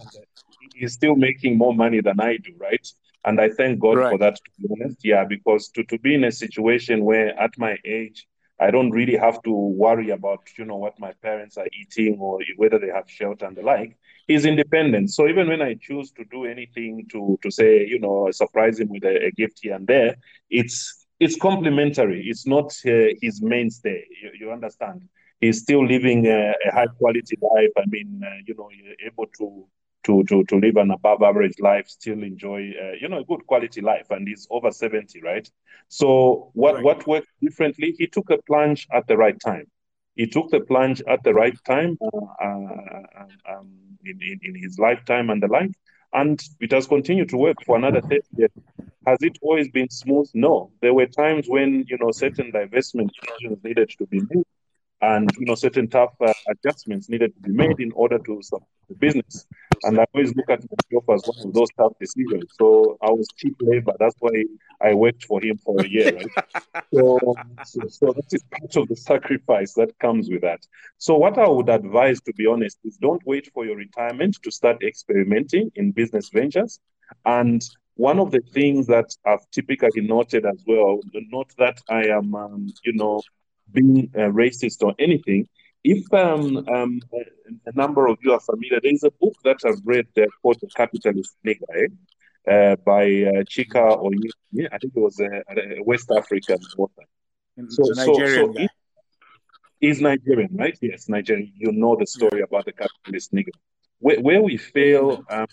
He's still making more money than I do, right? And I thank God for that. To be honest, yeah, because to to be in a situation where at my age I don't really have to worry about, you know, what my parents are eating or whether they have shelter and the like. is independent. So even when I choose to do anything to to say, you know, surprise him with a, a gift here and there, it's it's complementary. It's not uh, his mainstay. You, you understand? He's still living a, a high quality life. I mean, uh, you know, you're able to to to to live an above average life, still enjoy, uh, you know, a good quality life, and he's over seventy, right? So what Right. what worked differently? He took a plunge at the right time. He took the plunge at the right time uh, uh, um, in, in in his lifetime and the like, and it has continued to work for another thirty years. Has it always been smooth? No. There were times when you know certain divestment decisions needed to be made, and you know certain tough uh, adjustments needed to be made in order to support the business. And I always look at myself as one of those tough decisions. So I was cheap labor. That's why I worked for him for a year, right? So, so, so that is part of the sacrifice that comes with that. So, what I would advise, to be honest, is don't wait for your retirement to start experimenting in business ventures. And one of the things that I've typically noted as well, not that I am, um, you know, being uh, racist or anything. If um, um, a, number of you are familiar, there is a book that I've read uh, called The Capitalist Nigger, eh? uh, by uh, Chika or yeah, I think it was a, a West African author. So, so, Nigerian so guy. he- Nigerian, right? Yes, Nigerian. You know the story about the capitalist nigger. Where, where we fail um,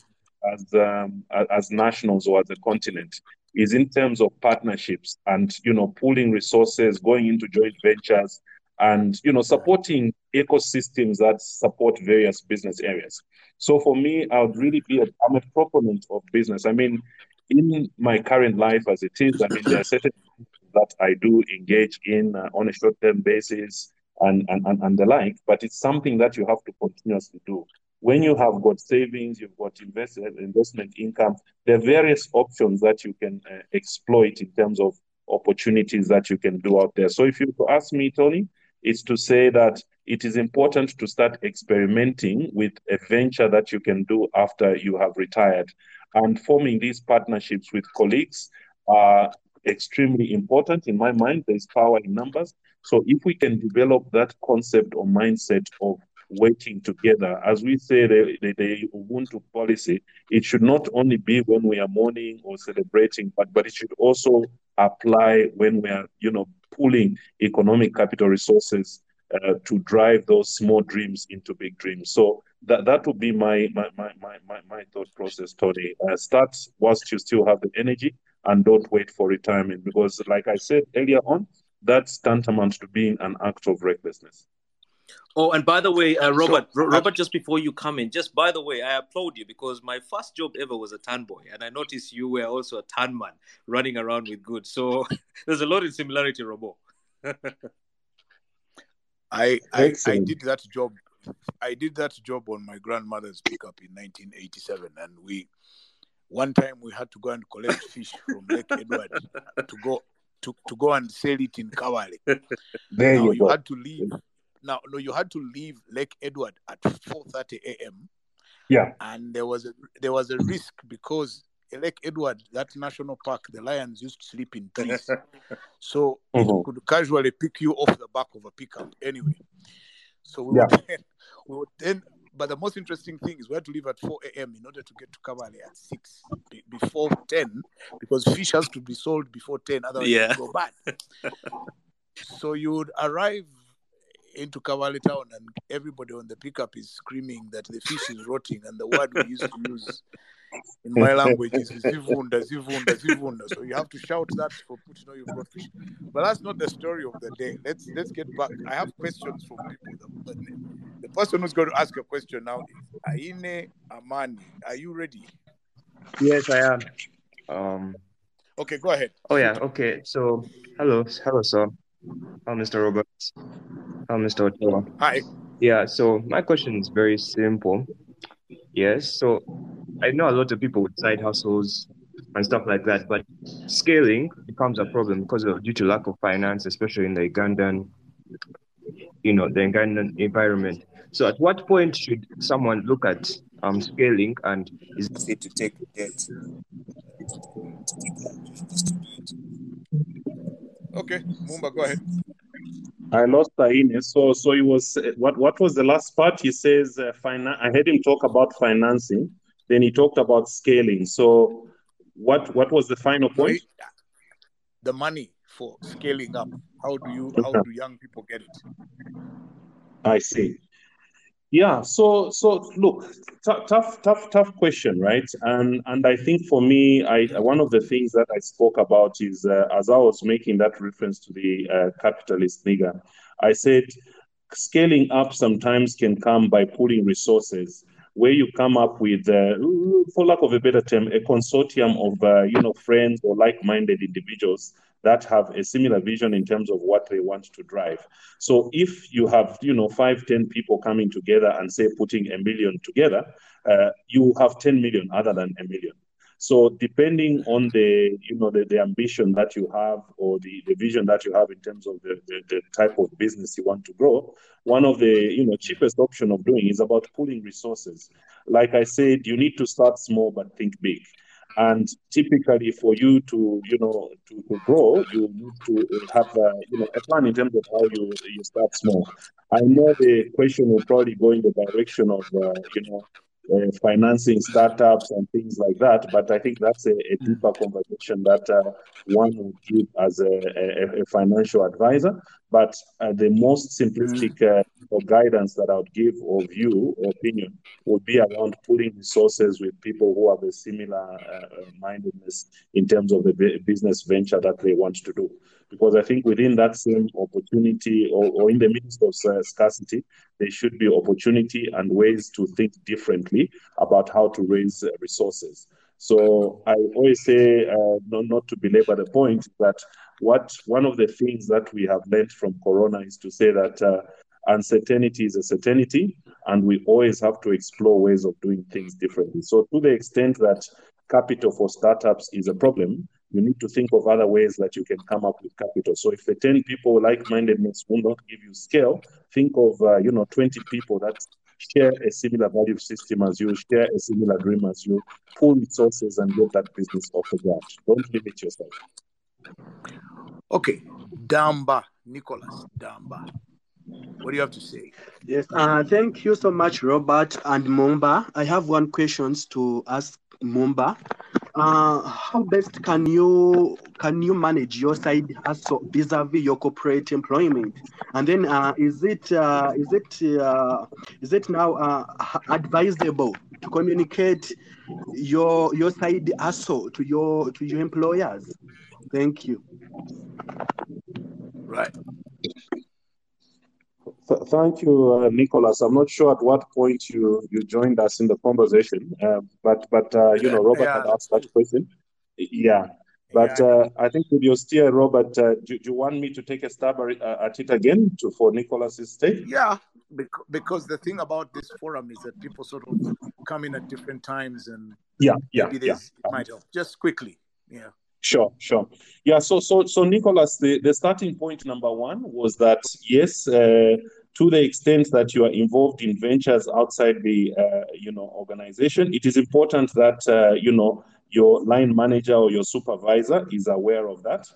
as um, as nationals or as a continent is in terms of partnerships and you know pooling resources, going into joint ventures, and you know supporting ecosystems that support various business areas. So for me, I would really be a, I'm a proponent of business. I mean, in my current life as it is, I mean, there are certain that I do engage in uh, on a short-term basis and, and, and, and the like, but it's something that you have to continuously do. When you have got savings, you've got invest, investment income, there are various options that you can uh, exploit in terms of opportunities that you can do out there. So if you ask me, Tony, it's to say that it is important to start experimenting with a venture that you can do after you have retired. And forming these partnerships with colleagues are extremely important. In my mind, there's power in numbers. So if we can develop that concept or mindset of working together, as we say, the, the, the Ubuntu policy, it should not only be when we are mourning or celebrating, but, but it should also apply when we are, you know, pooling economic capital resources uh, to drive those small dreams into big dreams. So that that would be my my my my my, my thought process, Tony. Uh, start whilst you still have the energy, and don't wait for retirement because, like I said earlier on, that's tantamount to being an act of recklessness. Oh, and by the way, uh, Robert, So, Ro- Robert, just before you come in, just by the way, I applaud you because my first job ever was a turn boy, and I noticed you were also a turn man running around with goods. So there's a lot of similarity, Robo. I, I I did that job. I did that job on my grandmother's pickup in 1987, and we one time we had to go and collect fish from Lake Edward to go to, to go and sell it in Kabale. There now you you go. had to leave. Now no, you had to leave Lake Edward at 4:30 a.m. Yeah. and there was a there was a risk because Lake Edward, that national park, the lions used to sleep in trees. so mm-hmm. it could casually pick you off the back of a pickup anyway. So we, yeah. would then, we would then, but the most interesting thing is we had to leave at 4 a.m. in order to get to Kabale at 6 before 10 because fish has to be sold before 10, otherwise yeah. it go bad. so you would arrive into Kabale town and everybody on the pickup is screaming that the fish is rotting and the word we used to use in my language is zivunda, zivunda, zivunda. So you have to shout that for people to know you've got fish. But that's not the story of the day. Let's let's get back. I have questions from people. The, the person who's going to ask a question now is Aine Amani. Are you ready? Yes, I am. Um. Okay, go ahead. Oh yeah. Okay. So hello, hello, sir. Hello, Mr. Roberts. Hello, Mr. Otoa. Hi. Yeah. So my question is very simple. Yes. So I know a lot of people with side hustles and stuff like that, but scaling becomes a problem because of due to lack of finance, especially in the Ugandan, you know, the Ugandan environment. So, at what point should someone look at um scaling, and is it to take debt? Okay, Mumba, go ahead. I lost Aine. So, so he was what? What was the last part? He says, uh, finan- I heard him talk about financing. Then he talked about scaling. So, what what was the final point? The money for scaling up. How do you how do young people get it? I see. Yeah. So so look, t- tough tough tough question, right? And and I think for me, I one of the things that I spoke about is uh, as I was making that reference to the uh, capitalist nigger, I said scaling up sometimes can come by pooling resources where you come up with, uh, for lack of a better term, a consortium of uh, you know friends or like-minded individuals that have a similar vision in terms of what they want to drive. So if you have you know five, ten people coming together and say putting a million together, uh, you have 10 million other than a million. So depending on the you know the, the ambition that you have or the, the vision that you have in terms of the, the, the type of business you want to grow, one of the you know cheapest option of doing is about pooling resources. Like I said, you need to start small but think big. And typically, for you to you know to, to grow, you need to have a, you know a plan in terms of how you you start small. I know the question will probably go in the direction of uh, you know uh, financing startups and things like that. But I think that's a, a mm. deeper conversation that uh, one would give as a, a, a financial advisor. But uh, the most simplistic mm. uh, guidance that I would give or view or opinion would be around pooling resources with people who have a similar uh, mindedness in terms of the business venture that they want to do because I think within that same opportunity or, or in the midst of uh, scarcity, there should be opportunity and ways to think differently about how to raise uh, resources. So I always say, uh, not, not to belabor the point, that what one of the things that we have learned from Corona is to say that uh, uncertainty is a certainty, and we always have to explore ways of doing things differently. So to the extent that capital for startups is a problem, you need to think of other ways that you can come up with capital. So if the 10 people like-mindedness will not give you scale, think of, uh, you know, 20 people that share a similar value system as you, share a similar dream as you, pull resources and get that business off the ground. Don't limit yourself. Okay, Damba, Nicholas Damba. What do you have to say? Yes, uh, thank you so much, Robert and Mumba. I have one question to ask Mumba. Uh, how best can you can you manage your side hustle vis-a-vis your corporate employment? And then, uh, is it uh, is it uh, is it now uh, advisable to communicate your your side hustle to your to your employers? Thank you. Right. Th- thank you, uh, Nicholas. I'm not sure at what point you, you joined us in the conversation, uh, but but uh, you know Robert yeah. had asked that question. Yeah, but yeah. Uh, I think with your steer, Robert, uh, do, do, you want me to take a stab at it again to for Nicholas's take? Yeah, because the thing about this forum is that people sort of come in at different times, and yeah, yeah, yeah. it might help. Just quickly, yeah. Sure, sure. Yeah, so so so Nicholas, the, the starting point number one was that yes, uh, to the extent that you are involved in ventures outside the uh, you know organization, it is important that uh, you know your line manager or your supervisor is aware of that.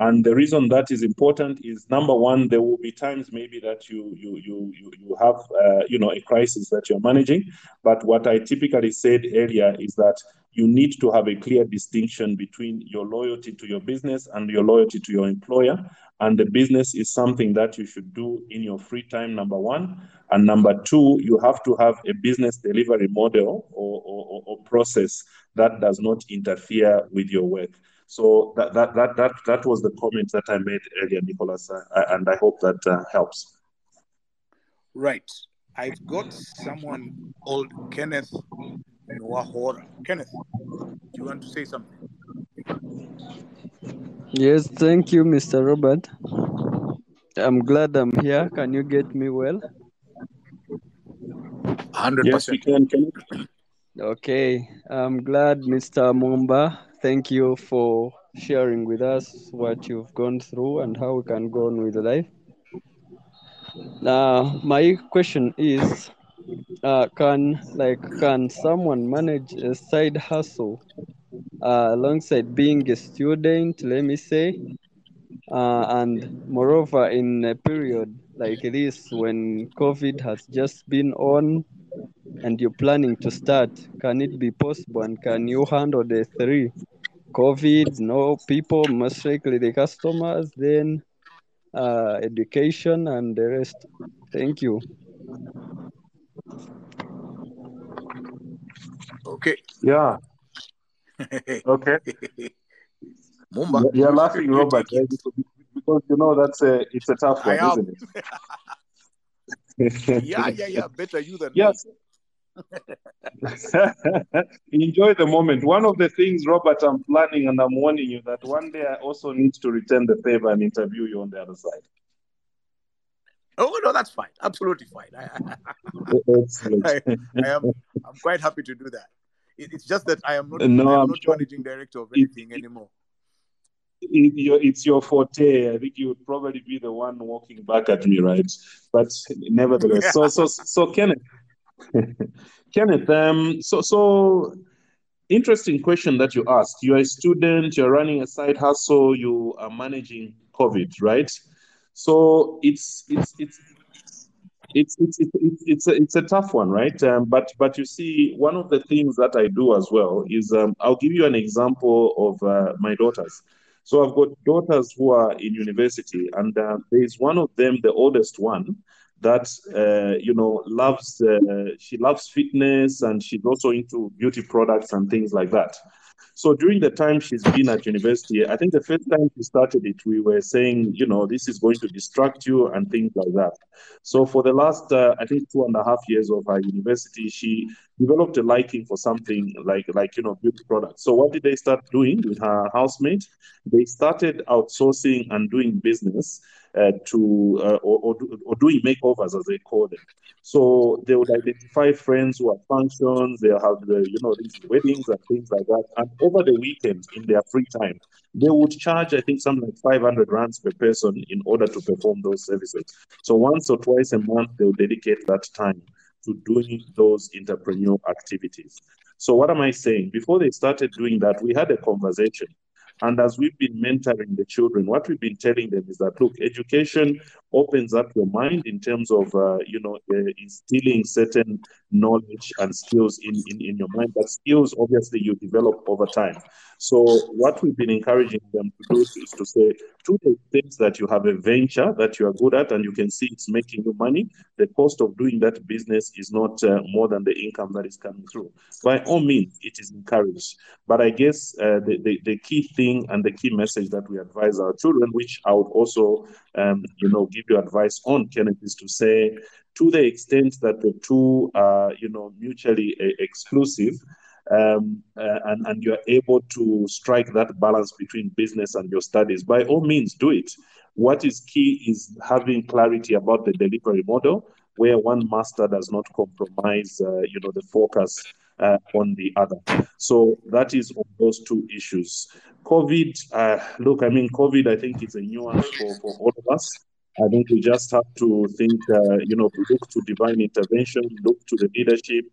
And the reason that is important is number one, there will be times maybe that you you you you, you have uh, you know a crisis that you're managing. But what I typically said earlier is that you need to have a clear distinction between your loyalty to your business and your loyalty to your employer. And the business is something that you should do in your free time, number one. And number two, you have to have a business delivery model or, or, or process that does not interfere with your work. So that that that that, that was the comment that I made earlier, Nicholas, uh, and I hope that uh, helps. Right. I've got someone called Kenneth Nwahora. Kenneth, do you want to say something? Yes, thank you, Mr. Robert. I'm glad I'm here. Can you get me well? 100%. Yes, we can. can Okay, I'm glad, Mr. Mumba. Thank you for sharing with us what you've gone through and how we can go on with life. Now, my question is, uh, can like can someone manage a side hustle uh, alongside being a student? Let me say, uh, and moreover, in a period like this when COVID has just been on and you're planning to start, can it be possible and can you handle the three? COVID, no people, most likely the customers, then uh, education and the rest. Thank you. Okay. Yeah. Okay. Mumba. You're laughing, you Robert, right? because you know that's a it's a tough one, isn't it? Yeah, yeah, yeah. Better you than me. Yes. Enjoy the moment. One of the things, Robert, I'm planning and I'm warning you that one day I also need to return the favor and interview you on the other side. Oh no, that's fine. Absolutely fine. I, I, I am. I'm quite happy to do that. It, it's just that I am not. No, I'm not managing director of anything anymore. It- your- it's your forte. I think you would probably be the one walking back at me, right? But nevertheless, so so so Kenneth, Kenneth, um, so so interesting question that you asked. You're a student. You're running a side hustle. You are managing COVID, right? So it's it's it's it's it's it's it's, it's, a, it's a tough one, right? Um, but but you see, one of the things that I do as well is um, I'll give you an example of uh, my daughters. So I've got daughters who are in university, and uh, there's one of them, the oldest one, that uh, you know loves. Uh, she loves fitness, and she's also into beauty products and things like that. So during the time she's been at university, I think the first time she started it, we were saying, you know, this is going to distract you and things like that. So for the last, uh, I think, two and a half years of her university, she developed a liking for something like, like you know, beauty products. So what did they start doing with her housemate? They started outsourcing and doing business uh, to uh, or, or, or doing makeovers as they call them. So they would identify friends who have functions, they'll have the, you know, these weddings and things like that. And over the weekend, in their free time, they would charge, I think, something like 500 rands per person in order to perform those services. So once or twice a month, they'll dedicate that time to doing those entrepreneurial activities. So what am I saying? Before they started doing that, we had a conversation. And as we've been mentoring the children, what we've been telling them is that look, education opens up your mind in terms of uh, you know uh, instilling certain knowledge and skills in, in in your mind. But skills, obviously, you develop over time. So what we've been encouraging them to do is to say, to the extent that you have a venture that you are good at and you can see it's making you money, the cost of doing that business is not uh, more than the income that is coming through. By all means, it is encouraged. But I guess uh, the, the, the key thing and the key message that we advise our children, which I would also, um, you know, give you advice on, Kenneth, is to say, to the extent that the two are, you know, mutually uh, exclusive, um, uh, and, and you're able to strike that balance between business and your studies, by all means, do it. What is key is having clarity about the delivery model, where one master does not compromise, uh, you know, the focus uh, on the other. So that is on those two issues. COVID, uh, look, I mean, COVID, I think it's a nuance for, for all of us. I think we just have to think, uh, you know, look to divine intervention, look to the leadership,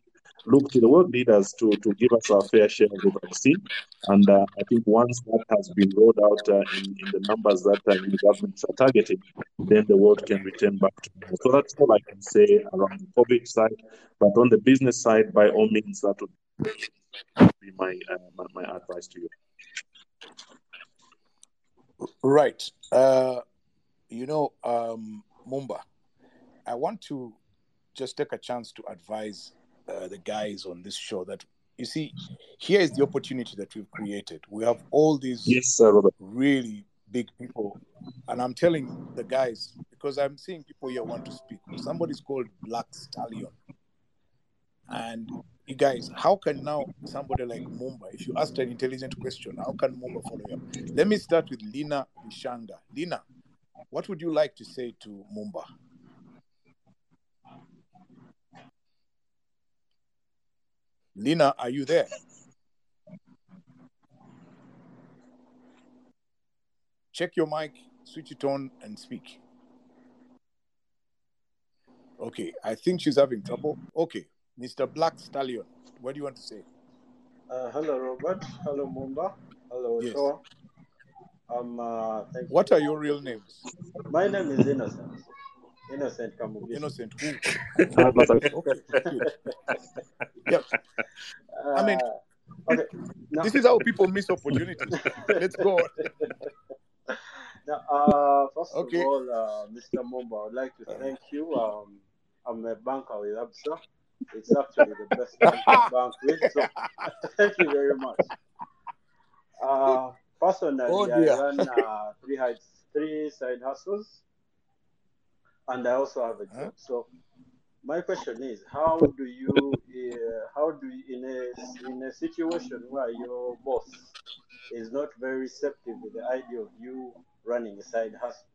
look to the world leaders to, to give us our fair share of the vaccine. And uh, I think once that has been rolled out uh, in, in the numbers that uh, the governments are targeting, then the world can return back to normal. So that's all I can say around the COVID side. But on the business side, by all means, that would be my, uh, my, my advice to you. Right. Uh, you know, um, Mumba, I want to just take a chance to advise uh, the guys on this show that you see, here is the opportunity that we've created. We have all these yes, sir, really big people, and I'm telling the guys because I'm seeing people here want to speak. Somebody's called Black Stallion, and you guys, how can now somebody like Mumba, if you asked an intelligent question, how can Mumba follow you up? Let me start with Lina Bishanga. Lina, what would you like to say to Mumba? Lina, are you there? Check your mic, switch it on, and speak. Okay, I think she's having trouble. Okay, Mr. Black Stallion, what do you want to say? Uh, hello, Robert. Hello, Mumba. Hello, Yes. Um, uh, thank What you. are your real names? My name is Innocent. Innocent Kamugisha. Innocent who? I- Okay, good. Yep. I mean, Uh, okay. Now, This is how people miss opportunities. Let's go now, uh, first Okay. of all, uh, Mr. Mumba, I would like to thank you. Um, I'm a banker with Absa. It's actually the best bank with. So, thank you very much. Uh, personally, Oh, I dear. run uh, three, three side hustles, and I also have a job. So, my question is, how do you, uh, how do you, in a in a situation where your boss is not very receptive to the idea of you running a side hustle,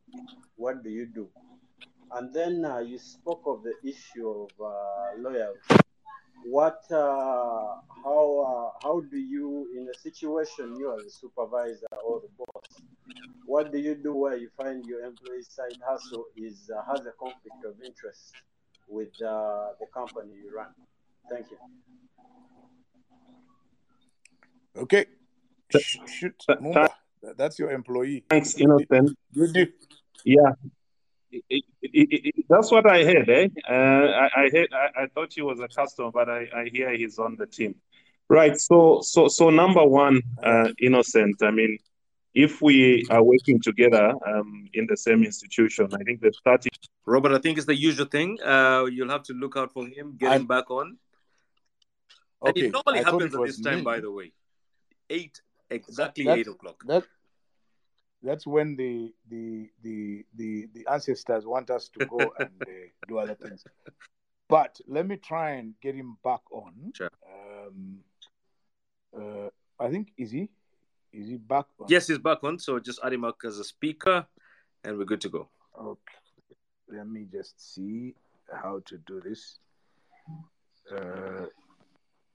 what do you do? And then uh, you spoke of the issue of uh, loyalty. What, uh, how, uh, how do you, in a situation you are the supervisor or the boss, what do you do where you find your employee's side hustle is uh, has a conflict of interest with uh, the company you run? Thank you. Okay. Sh- shoot, Mumba. That's your employee. Thanks, Innocent. Good. deal. Yeah. It- it- it- it- that's what I heard, eh? Uh, I, I heard. I, I thought he was a customer, but I, I hear he's on the team. Right. So, so, so number one, uh, innocent. I mean, if we are working together um, in the same institution, I think the starting Robert, I think it's the usual thing. Uh, you'll have to look out for him getting I'm- back on. And Okay. it normally I happens it at was this time, me. by the way. Eight, exactly That's- eight o'clock. That that's when the the the the the ancestors want us to go and uh, do other things. But let me try and get him back on. Sure. Um, uh, I think is he is he back on? Yes, he's back on. So just add him up as a speaker, and we're good to go. Okay. Let me just see how to do this. Uh,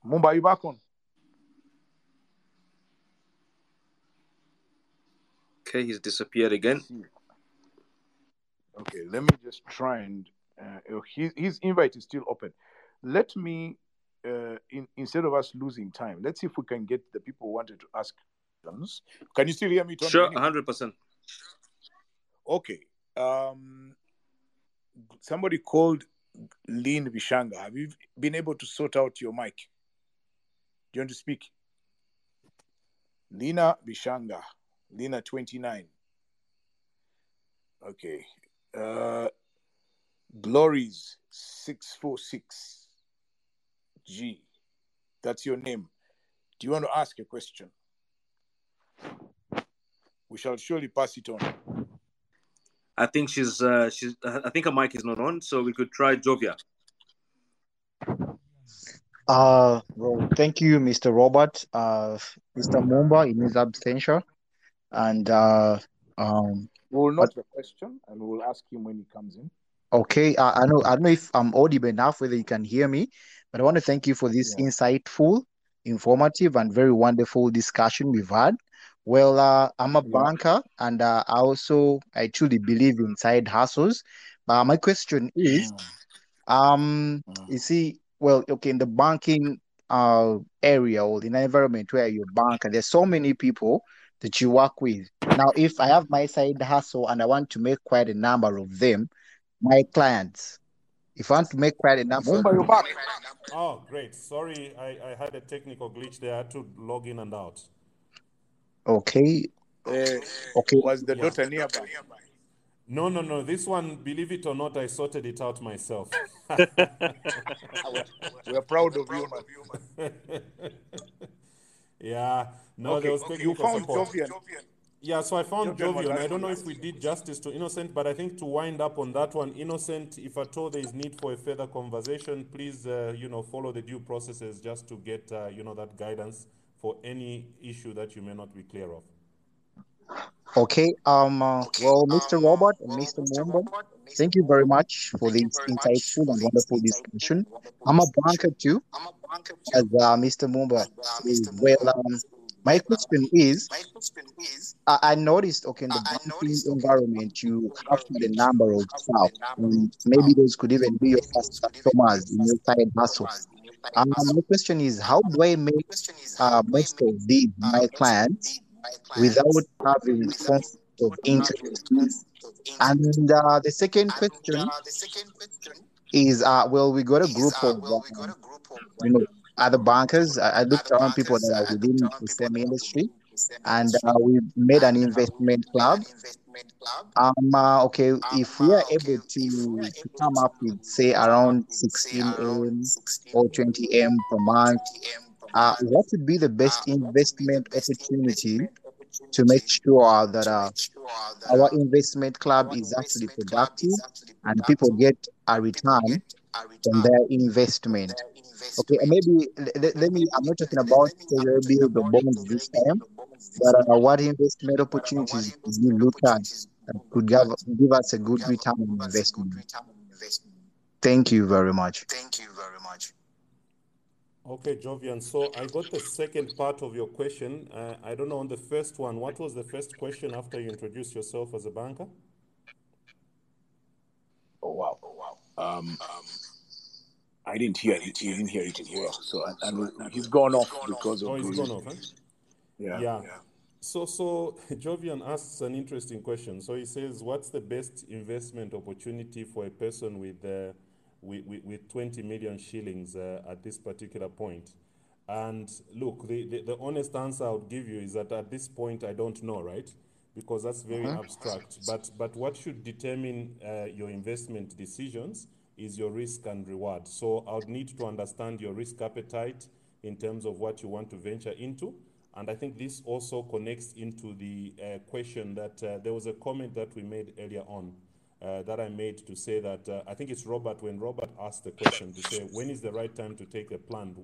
Mumba, you back on? Okay, he's disappeared again. Okay, let me just try and uh, oh, his his invite is still open. Let me uh, in, instead of us losing time, let's see if we can get the people who wanted to ask questions. Can you still hear me, Tony? Sure, hundred percent. Okay. Um, somebody called Lynn Bishanga. Have you been able to sort out your mic? Do you want to speak? Lina Bishanga. Lina 29. Okay. Uh, Glories 646. G. That's your name. Do you want to ask a question? We shall surely pass it on. I think she's uh, she's. I think her mic is not on, so we could try Jovia. Uh, well, thank you, Mr. Robert. Uh, Mr. Mumba in his absentia, and uh, um, We will note the question and we'll ask him when he comes in. okay. I, I know I don't know if I'm audible enough, whether you can hear me, but I want to thank you for this Yeah. insightful, informative, and very wonderful discussion we've had. Well, uh, I'm a Yeah. banker, and uh, I also I truly believe in side hustles. But my question is, Mm, um, mm. you see, well, okay, in the banking uh area or in an environment where you bank and there's so many people that you work with. Now, if I have my side hustle and I want to make quite a number of them, my clients, if I want to make quite a number, Mumba, you're back. Oh, great. Sorry, I, I had a technical glitch there. I had to log in and out. okay, Uh, okay, was the Yeah. daughter nearby? No, no, no. This one, believe it or not, I sorted it out myself. We're proud of you, man. yeah. No, Okay, there was okay. You found support. Jovian. Yeah, so I found Jovian Jovian. I don't know if we did justice to Innocent, but I think to wind up on that one, Innocent, if at all there is need for a further conversation, please, uh, you know, follow the due processes just to get, uh, you know, that guidance for any issue that you may not be clear of. okay. Um, uh, well, Mr. Robert and Mr. Mumba, thank you very much for this insightful and wonderful discussion. I'm a banker too, as uh, Mr. Mumba said. Well, um, my question is, I, I noticed, okay, in the banking environment, you have a number of staff, and maybe those could even be your first customers in your side hustle. Um, my question is, how do I make uh, most of these my clients without having conflict of interest? And uh, the second question is, uh, well, we got a group of, uh, you know, other bankers. I, I looked around people that are within the same industry, and uh, we made an investment club. Um, uh, okay, if we are able to, to come up with say around 16 m or 20 m per month, uh, what would be the best investment opportunity to make sure that uh, our investment club is actually productive and people get a return from their investment? Okay, and maybe let, let me. I'm not talking about the bonds this time, but uh, what investment opportunities you look at that could give, give us a good return on investment? Thank you very much. Thank you very much. Okay, Jovian. So I got the second part of your question. Uh, I don't know on the first one. What was the first question after you introduced yourself as a banker? Oh wow. Oh wow! Um, um, I didn't hear it. He didn't hear it as well. So and, and he's gone off because of Oh, he's gone off, huh? yeah. Yeah. So, so Jovian asks an interesting question. So he says, "What's the best investment opportunity for a person with uh, with, with, with 20 million shillings uh, at this particular point?" And look, the, the, the honest answer I would give you is that at this point I don't know, right? Because that's very abstract. But but what should determine uh, your investment decisions is your risk and reward. So I would need to understand your risk appetite in terms of what you want to venture into. And I think this also connects into the uh, question that uh, there was a comment that we made earlier on uh, that I made to say that uh, I think it's Robert, when Robert asked the question to say, when is the right time to take a plan?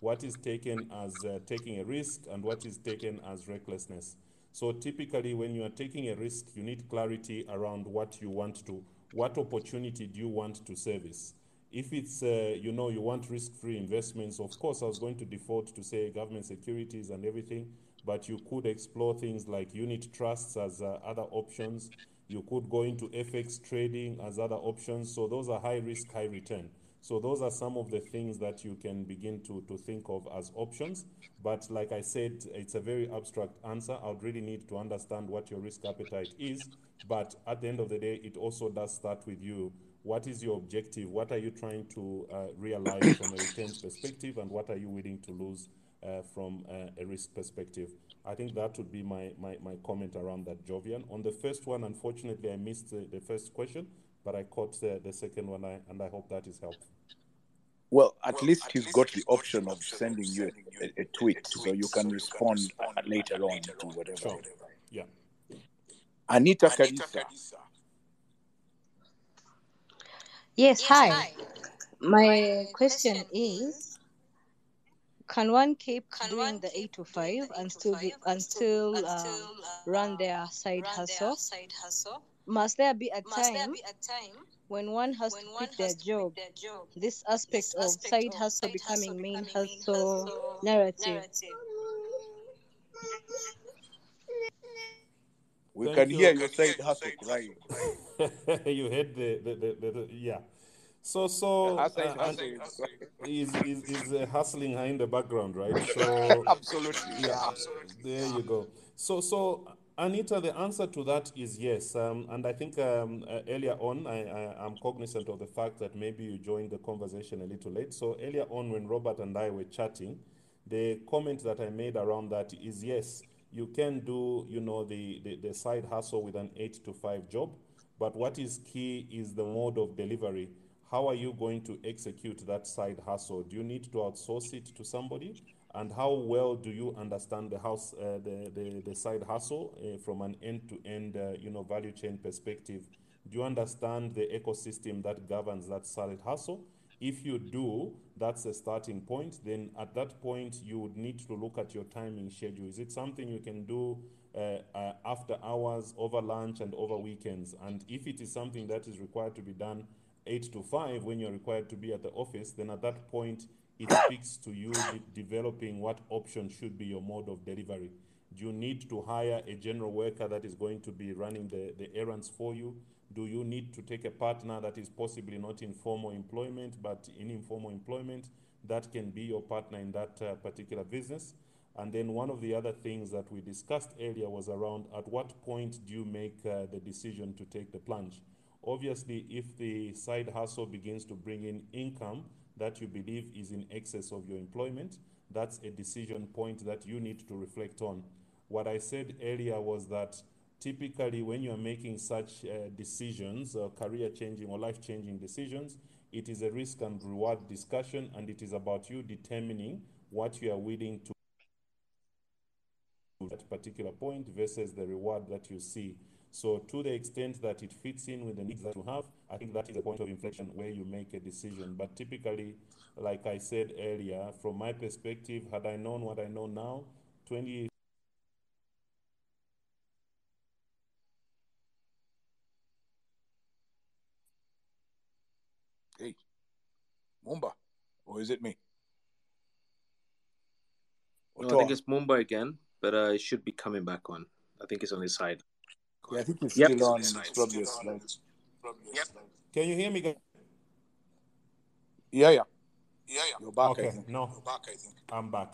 What is taken as uh, taking a risk and what is taken as recklessness? So typically, when you are taking a risk, you need clarity around what you want to, what opportunity do you want to service? If it's, uh, you know, you want risk-free investments, of course, I was going to default to say government securities and everything, but you could explore things like unit trusts as uh, other options. You could go into FX trading as other options. So those are high risk, high return. So those are some of the things that you can begin to, to think of as options. But like I said, it's a very abstract answer. I would really need to understand what your risk appetite is. But at the end of the day, it also does start with you. What is your objective? What are you trying to uh, realize from a returns perspective? And what are you willing to lose uh, from uh, a risk perspective? I think that would be my, my, my comment around that, Jovian. On the first one, unfortunately, I missed the, the first question, but I caught the, the second one, I, and I hope that is helpful. Well, at least he's got the option of sending you a, a, a tweet, so you can respond uh, later on to whatever. Sure. Yeah. Anita Karisa. Yes, hi. My question is can one keep doing the 8 to 5 and still be, and still uh, run their side hustle? Must there be a time when one has to quit their job? their job, This aspect of side hustle becoming main hustle narrative. We Thank can you. hear your side hustle crying. you heard the, the, the, the, the- yeah. So, so uh, is is is uh, hustling her in the background, right? So, Absolutely. yeah, there you go. So, so Anita, the answer to that is yes. Um, and I think um, uh, earlier on, I, I, I'm cognizant of the fact that maybe you joined the conversation a little late. So earlier on, when Robert and I were chatting, the comment that I made around that is yes, you can do, you know, the, the, the side hustle with an eight to five job, but what is key is the mode of delivery. How are you going to execute that side hustle? Do you need to outsource it to somebody? And how well do you understand the house, uh, the, the, the side hustle uh, from an end-to-end, uh, you know, value chain perspective? Do you understand the ecosystem that governs that side hustle? If you do, that's a starting point. Then at that point, you would need to look at your timing schedule. Is it something you can do uh, uh, after hours, over lunch, and over weekends? And if it is something that is required to be done eight to five when you're required to be at the office, then at that point, it speaks to you developing what option should be your mode of delivery. Do you need to hire a general worker that is going to be running the, the errands for you? Do you need to take a partner that is possibly not in formal employment but in informal employment that can be your partner in that uh, particular business? And then one of the other things that we discussed earlier was around at what point do you make uh, the decision to take the plunge? Obviously, if the side hustle begins to bring in income that you believe is in excess of your employment, that's a decision point that you need to reflect on. What I said earlier was that typically when you're making such uh, decisions, uh, career changing or life changing decisions, it is a risk and reward discussion, and it is about you determining what you are willing to at particular point versus the reward that you see. So to the extent that it fits in with the needs that you have, I think that is a point of inflection where you make a decision. But typically, like I said earlier, from my perspective, had I known what I know now, 20 Hey, Mumba, or is it me? No, I think it's Mumba again, but uh, it should be coming back on. I think it's on his side. Yeah, I think it's Yep. still on. It's probably a slide. Can you hear me? guys? Yeah, yeah. Yeah, yeah. You're back, I think. no, I'm back.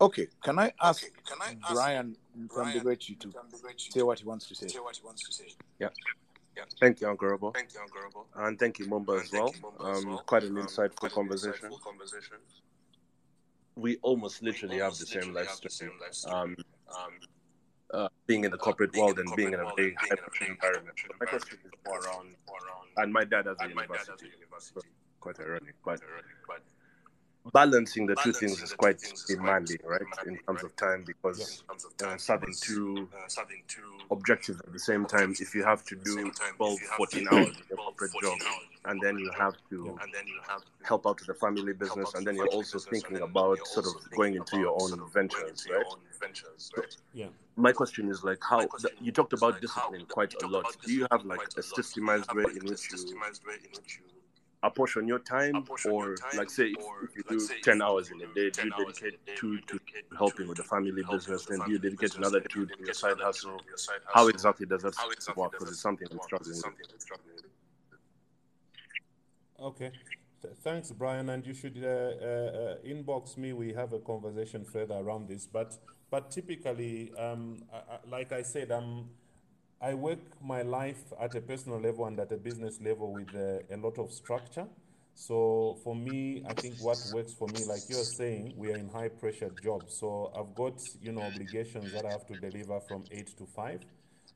Okay, can I ask can i Brian from the Mkambirechi to say what he wants to say? Yeah. Yeah. Thank you, Uncle Robo. Thank you, Uncle Robo. And thank you, Mumba, as well. Um, quite an insightful conversation. We almost literally have the same life story. Um, uh, being in the corporate world and being in a very high pressure environment. My question is more around, and my dad has a university. So quite ironic, but balancing the two things is quite demanding, right? In terms of time, because uh, serving two objectives at the same time. If you have to do 12, 14 hours in your corporate job, and then you have to help out with the family business, and then you're also thinking about sort of going into your own ventures, right? So Yeah. my question is like how the, you talked about discipline quite a lot. Do you have like a systemized way in which you apportion your time, or like say if, if you do ten hours in a day, do you dedicate two to helping with the family business, then do you dedicate another two to your side hustle? How exactly does that work? Because it's something I'm struggling with. Okay. Thanks, Brian. And you should uh, uh, uh, inbox me. We have a conversation further around this. But but typically, um, I, I, like I said, um, I work my life at a personal level and at a business level with uh, a lot of structure. So for me, I think what works for me, like you're saying, we are in high pressure jobs. So I've got you know obligations that I have to deliver from eight to five.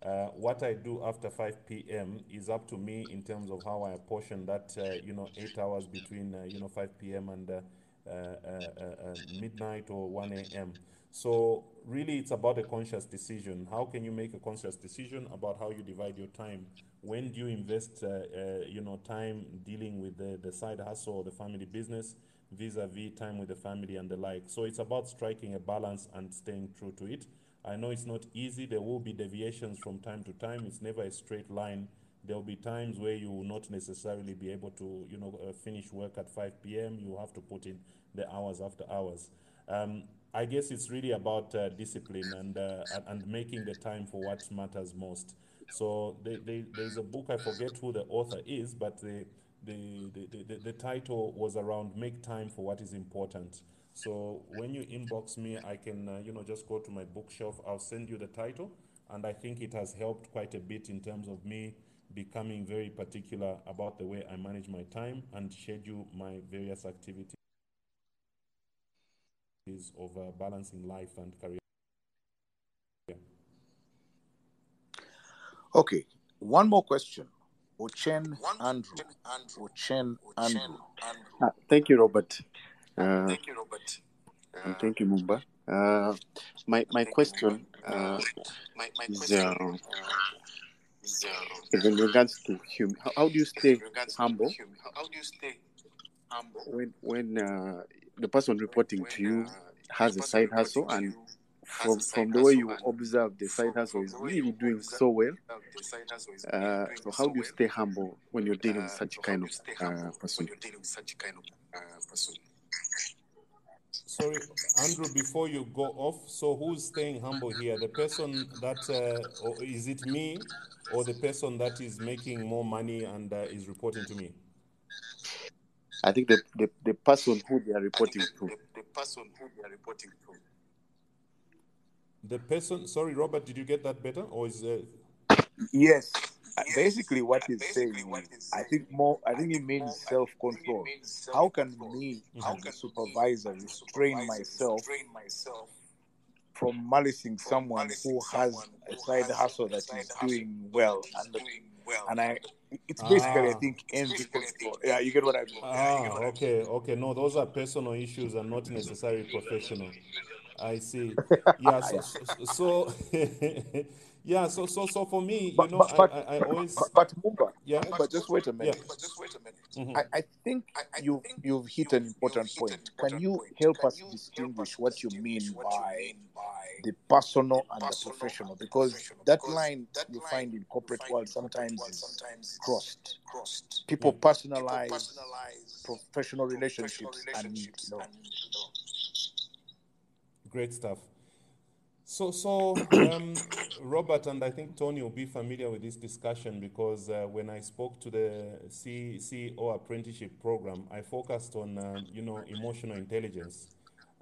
Uh, what I do after 5 p.m. is up to me in terms of how I apportion that, uh, you know, eight hours between, uh, you know, 5 p.m. and uh, uh, midnight or 1 a.m. So really, it's about a conscious decision. How can you make a conscious decision about how you divide your time? When do you invest, uh, uh, you know, time dealing with the, the side hustle or the family business vis-a-vis time with the family and the like? So it's about striking a balance and staying true to it. I know it's not easy. There will be deviations from time to time. It's never a straight line. There will be times where you will not necessarily be able to, you know, uh, finish work at 5 p.m. You have to put in the hours after hours. Um, I guess it's really about uh, discipline and, uh, and making the time for what matters most. So they, they, there's a book I forget who the author is, but the the, the, the, the title was around make time for what is important. So when you inbox me, I can uh, you know just go to my bookshelf. I'll send you the title, and I think it has helped quite a bit in terms of me becoming very particular about the way I manage my time and schedule my various activities of uh, balancing life and career. Okay, one more question. Ochen Andrew. Ochen Andrew. Ah, thank you, Robert. Uh, thank you, Robert. and thank you, Mumba. Uh, my my question uh, is uh, in regards to hum- how, how do you stay humble How do you stay humble when when uh, the person reporting to you has a side hustle and from from the way you observe the side hustle is really doing so well. Uh, so how do you stay humble when you're dealing with such kind of uh, person? Sorry, Andrew, before you go off, so who's staying humble here? The person that, uh, is it me or the person that is making more money and uh, is reporting to me? I think the, the, the person who they are reporting to. The person who they are reporting to. The person, sorry, Robert, did you get that better? Or is uh, Yes. Uh, Basically, what he's saying is, I think more. I think he means self-control. How can me, as a supervisor, restrain myself myself from malicing someone who has a side hustle that is doing well, and the, and I, it's basically, I Ah. think, envy. Yeah, you get what I mean. Ah, okay, okay. No, those are personal issues and not necessarily professional. I see. Yeah, so, so, so yeah, so, so, so for me, you But know, but I, but, I, I always, but, but Mumba, yeah, Mumba, just wait a yeah. minute. Mhm. I, I think you you've hit an important point. Can you help us distinguish what you mean by the personal and the professional? Because that line that you find in corporate world sometimes is crossed. crossed. People Yeah. personalize professional relationships and you know, Great stuff. So, so um, Robert and I think Tony will be familiar with this discussion because uh, when I spoke to the C- CEO apprenticeship program, I focused on uh, you know emotional intelligence,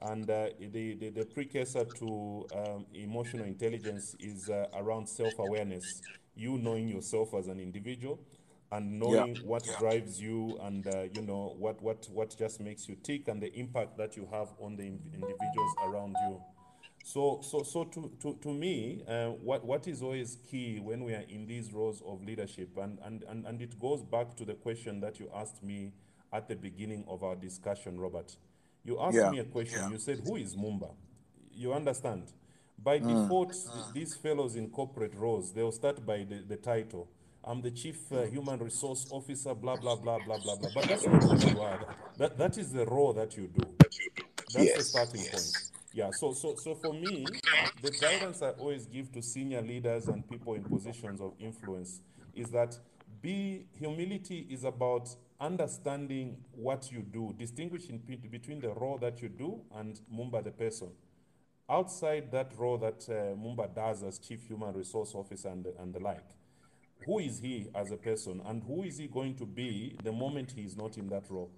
and uh, the, the the precursor to um, emotional intelligence is uh, around self-awareness. You knowing yourself as an individual, and yeah. knowing what drives you, and uh, you know what what what just makes you tick, and the impact that you have on the in- individuals around you. So, so, so to, to, to me, uh, what, what is always key when we are in these roles of leadership, and, and, and, and it goes back to the question that you asked me at the beginning of our discussion, Robert. You asked Yeah. me a question. You said, Who is Mumba? You understand? By Mm. default, th- these fellows in corporate roles, they'll start by the, the title. I'm the chief uh, human resource officer, blah, blah, blah, blah, blah, blah. But that's not who you are. That, that is the role that you do. That's the Yes. starting point. Yeah, so so so for me, the guidance I always give to senior leaders and people in positions of influence is that be humility is about understanding what you do, distinguishing between the role that you do and Mumba the person. Outside that role that uh, Mumba does as chief human resource officer and, and the like, who is he as a person and who is he going to be the moment he is not in that role?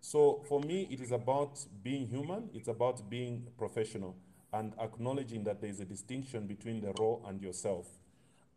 So for me, it is about being human, it's about being professional and acknowledging that there is a distinction between the role and yourself.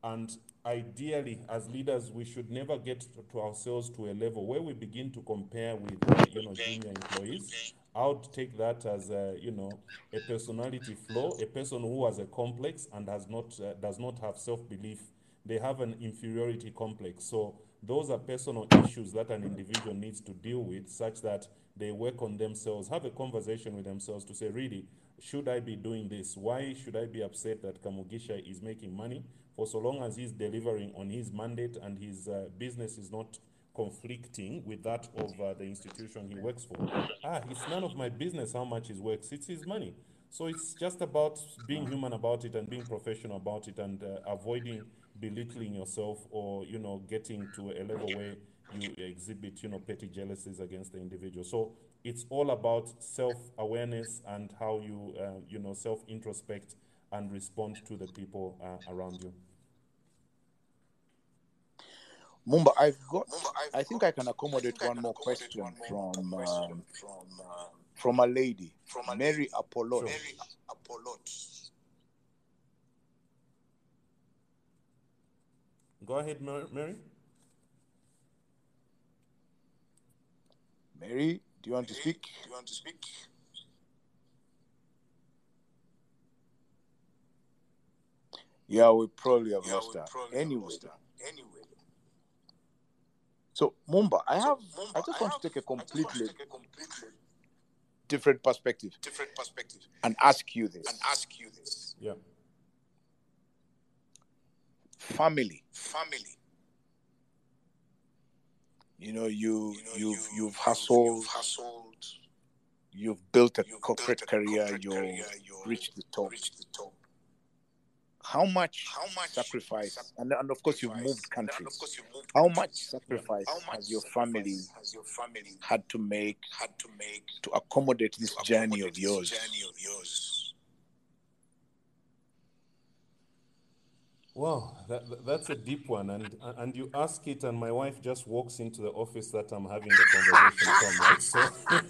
And ideally, as leaders, we should never get to- ourselves to a level where we begin to compare with, uh, you know, junior employees. I would take that as, a, you know, a personality flaw, a person who has a complex and has not, uh, does not have self-belief. They have an inferiority complex. So those are personal issues that an individual needs to deal with, such that they work on themselves, have a conversation with themselves to say, really, should I be doing this? Why should I be upset that Kamugisha is making money? For so long as he's delivering on his mandate and his uh, business is not conflicting with that of uh, the institution he works for. Ah, it's none of my business how much he works. It's his money. So it's just about being human about it and being professional about it and uh, avoiding belittling yourself or you know getting to a level where you exhibit you know petty jealousies against the individual. So it's all about self-awareness and how you, uh, you know, self-introspect and respond to the people uh, around you. Mumba, I've got. I think I can accommodate one more question from um, from a lady, Mary Apollot. Go ahead, Mar- Mary. Mary, do you want to speak? Do you want to speak? Yeah, we probably have Yeah, lost we her. Anyway, lost her. Anyway, so Mumba, I so have. Mumba, I just I want have. to take a I just want to completely take a completely different perspective different perspective and ask you this: and ask you this: Yeah. Family. family. You know, you You know, you've you you've you've hustled, hustled, you've built a you've corporate built a career, corporate you've career, reached the top. reached the top. How much How much sacrifice, sac- and, and of course you've moved countries. course you moved How much sacrifice How much has your family has your family had to make had to make to accommodate this to journey of this yours? journey of yours? Wow, that, that- that's a deep one, and and you ask it, and my wife just walks into the office that I'm having the conversation from, right? So,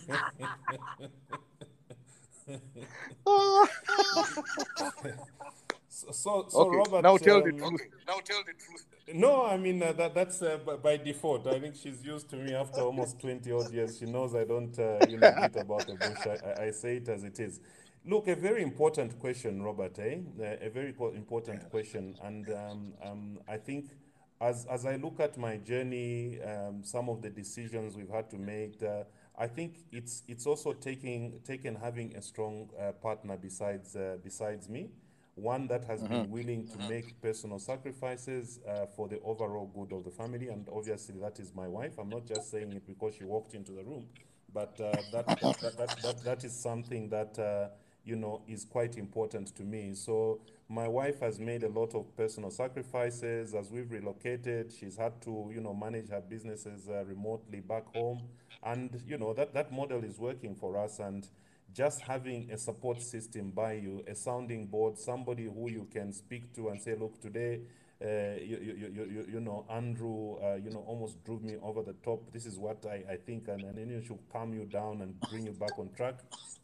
so, so, so Okay, Robert, now tell the um, truth. Now tell the truth. no, I mean uh, that that's uh, by, by default. I think she's used to me after almost twenty odd years. She knows I don't, uh, you know, beat about the bush. I, I, I say it as it is. Look, a very important question, Robert. Eh? Uh, a very important question, and um, um, I think as as I look at my journey, um, some of the decisions we've had to make. Uh, I think it's it's also taking taken having a strong uh, partner besides uh, besides me one that has been willing to make personal sacrifices uh, for the overall good of the family. And obviously, that is my wife. I'm not just saying it because she walked into the room, but uh, that, that, that, that, that, that is something that, uh, you know, is quite important to me. So, my wife has made a lot of personal sacrifices as we've relocated. She's had to, you know, manage her businesses uh, remotely back home. And, you know, that, that model is working for us. And just having a support system by you, a sounding board, somebody who you can speak to and say, look, today, you, you, you, you, you know, Andrew, uh, you know, almost drove me over the top. This is what I, I think, and, and then you should calm you down and bring you back on track.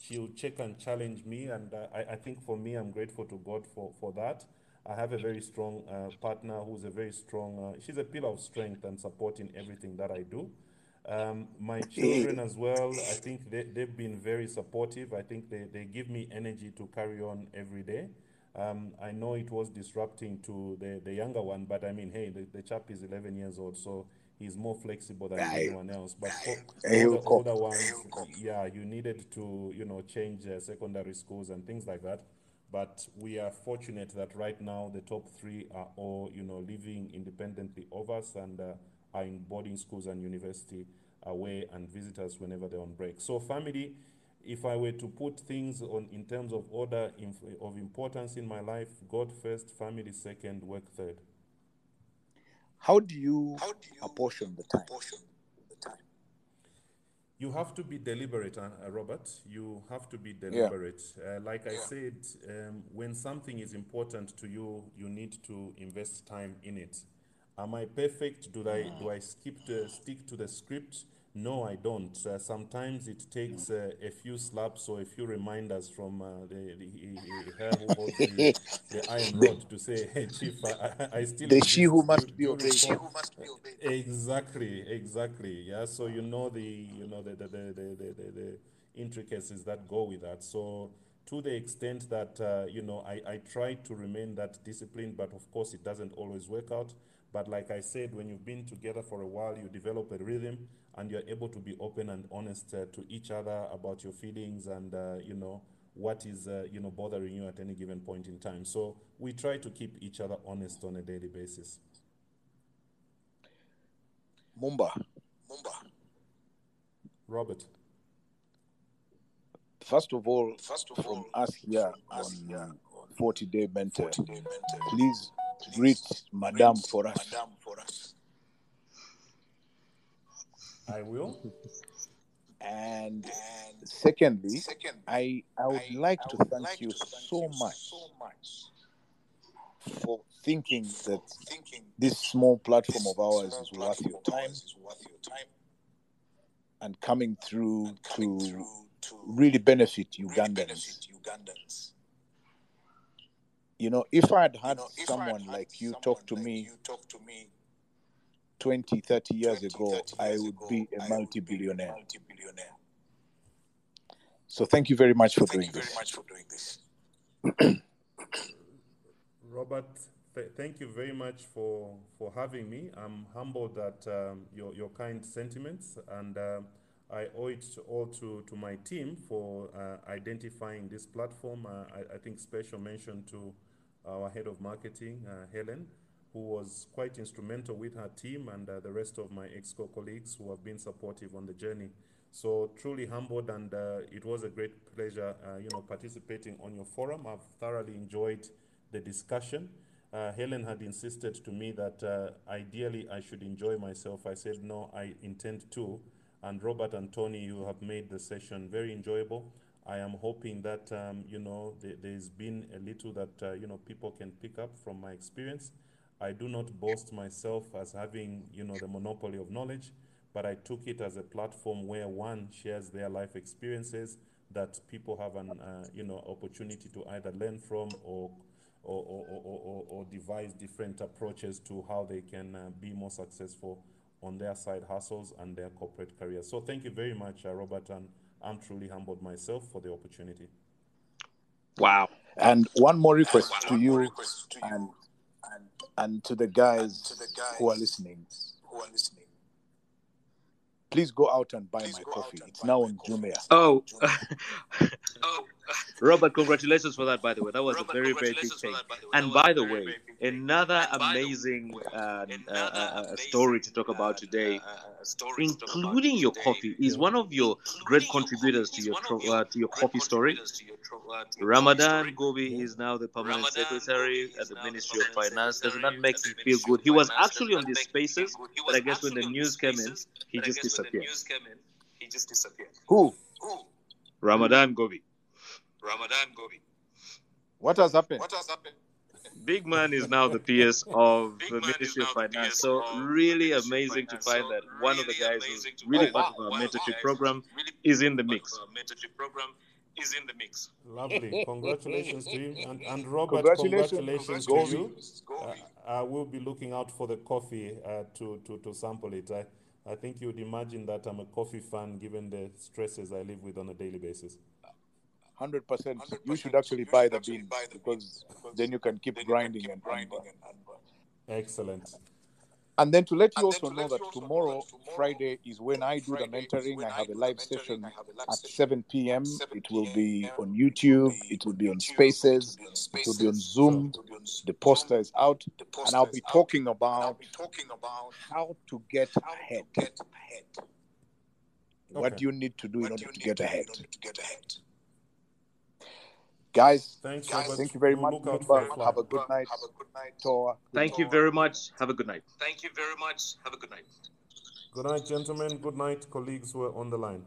She'll check and challenge me, and uh, I, I think for me, I'm grateful to God for, for that. I have a very strong uh, partner who's a very strong, uh, she's a pillar of strength and support in everything that I do. Um, my children as well, I think they, they've been very supportive. I think they, they give me energy to carry on every day. Um, I know it was disrupting to the, the younger one, but I mean, hey, the, the chap is 11 years old, so he's more flexible than Aye. anyone else. But for, he'll the older ones, yeah, you needed to, you know, change uh, secondary schools and things like that. But we are fortunate that right now the top three are all, you know, living independently of us and uh, are in boarding schools and university away and visit us whenever they're on break. So family, if I were to put things on in terms of order of importance in my life, God first, family second, work third. How do you How do you apportion the time? apportion the time? You have to be deliberate, uh, uh, Robert. You have to be Yeah. deliberate. Uh, like I said, um, when something is important to you, you need to invest time in it. Am I perfect? Do I do I skip to stick to the script? No, I don't. Uh, sometimes it takes uh, a few slaps or a few reminders from uh, the, the, her who holds the, the iron rod to say, "Hey, Chief, I, I- still The she who must be obeyed. She who must be obeyed. Exactly, exactly. Yeah, so you know the you know the the, the, the, the, the, the intricacies that go with that. So to the extent that uh, you know I, I try to remain that disciplined, but of course it doesn't always work out. But like I said, when you've been together for a while, you develop a rhythm and you're able to be open and honest uh, to each other about your feelings and uh, you know what is uh, you know bothering you at any given point in time. So we try to keep each other honest on a daily basis. Mumba, Mumba, Robert. first of all, first of from all, us here from us here on 40 Day Mentor, 40 Day Mentor, please please greet Madame greet for us. Madame for us. I will. And and secondly, I I would like to thank you so much so much for thinking that thinking this small platform of ours is worth your time and coming through to to really benefit Ugandans. ugandans You know, if I had had someone like you talk to me 20, 30 years ago, I would be a multi billionaire. So thank you very much for doing this. Robert, th- thank you very much for, for having me. I'm humbled at um, your, your kind sentiments, and um I owe it all to, to my team for uh, identifying this platform. Uh, I, I think special mention to our head of marketing, uh, Helen, who was quite instrumental with her team and uh, the rest of my EXCO colleagues who have been supportive on the journey. So truly humbled, and uh, it was a great pleasure, uh, you know, participating on your forum. I've thoroughly enjoyed the discussion. Uh, Helen had insisted to me that uh, ideally I should enjoy myself. I said no, I intend to. And Robert and Tony, you have made the session very enjoyable. I am hoping that um, you know th- there's been a little that uh, you know people can pick up from my experience. I do not boast myself as having you know the monopoly of knowledge, but I took it as a platform where one shares their life experiences that people have an uh, you know opportunity to either learn from or or, or, or, or, or devise different approaches to how they can uh, be more successful on their side hustles and their corporate careers. So thank you very much, uh, Robert, and I'm truly humbled myself for the opportunity. Wow. And one more request to you and, and to the guys who are listening. Please go out and buy my coffee. It's now on Jumia. Oh, Robert, congratulations for that, by the way. That was a very, very big thing. And by the way, another amazing uh, uh, uh, story to talk about today, including your coffee, is one of your great contributors to your tro- uh, to your coffee story. Ramathan Ggoobi is now the permanent secretary at the Ministry of Finance. Doesn't that make him feel good? He was actually on these spaces, but I guess when the news came in, he just disappeared. Who? Who? Ramathan Ggoobi. Ramathan Ggoobi. What has happened? What has happened? Big man is now the PS of the Ministry of Finance. So really amazing to find that one of the guys who's really part of our mentorship program is in the mix. mentorship program is in the mix. Lovely. Congratulations to you. And, and Robert, Congratulations. congratulations, Ggoobi. to you. Uh, I will be looking out for the coffee uh, to, to, to sample it. I, I think you'd imagine that I'm a coffee fan given the stresses I live with on a daily basis. Hundred percent. You should actually buy the bean because then you can keep grinding and grinding. and Excellent. And then to let you also know that tomorrow, Friday, is when I do the mentoring. I have a live session at 7 p.m. It will be on YouTube, it will be on Spaces, it will be on Zoom. The poster is out, and I'll be talking about how to get ahead. What do you need to do in order to get ahead? Guys, Thanks, Robert. thank you very We'll much. look out for the Remember, have a good night. Toa. Thank you very much. Have a good night. Thank you very much. Have a good night. Good night, gentlemen. Good night, colleagues who are on the line.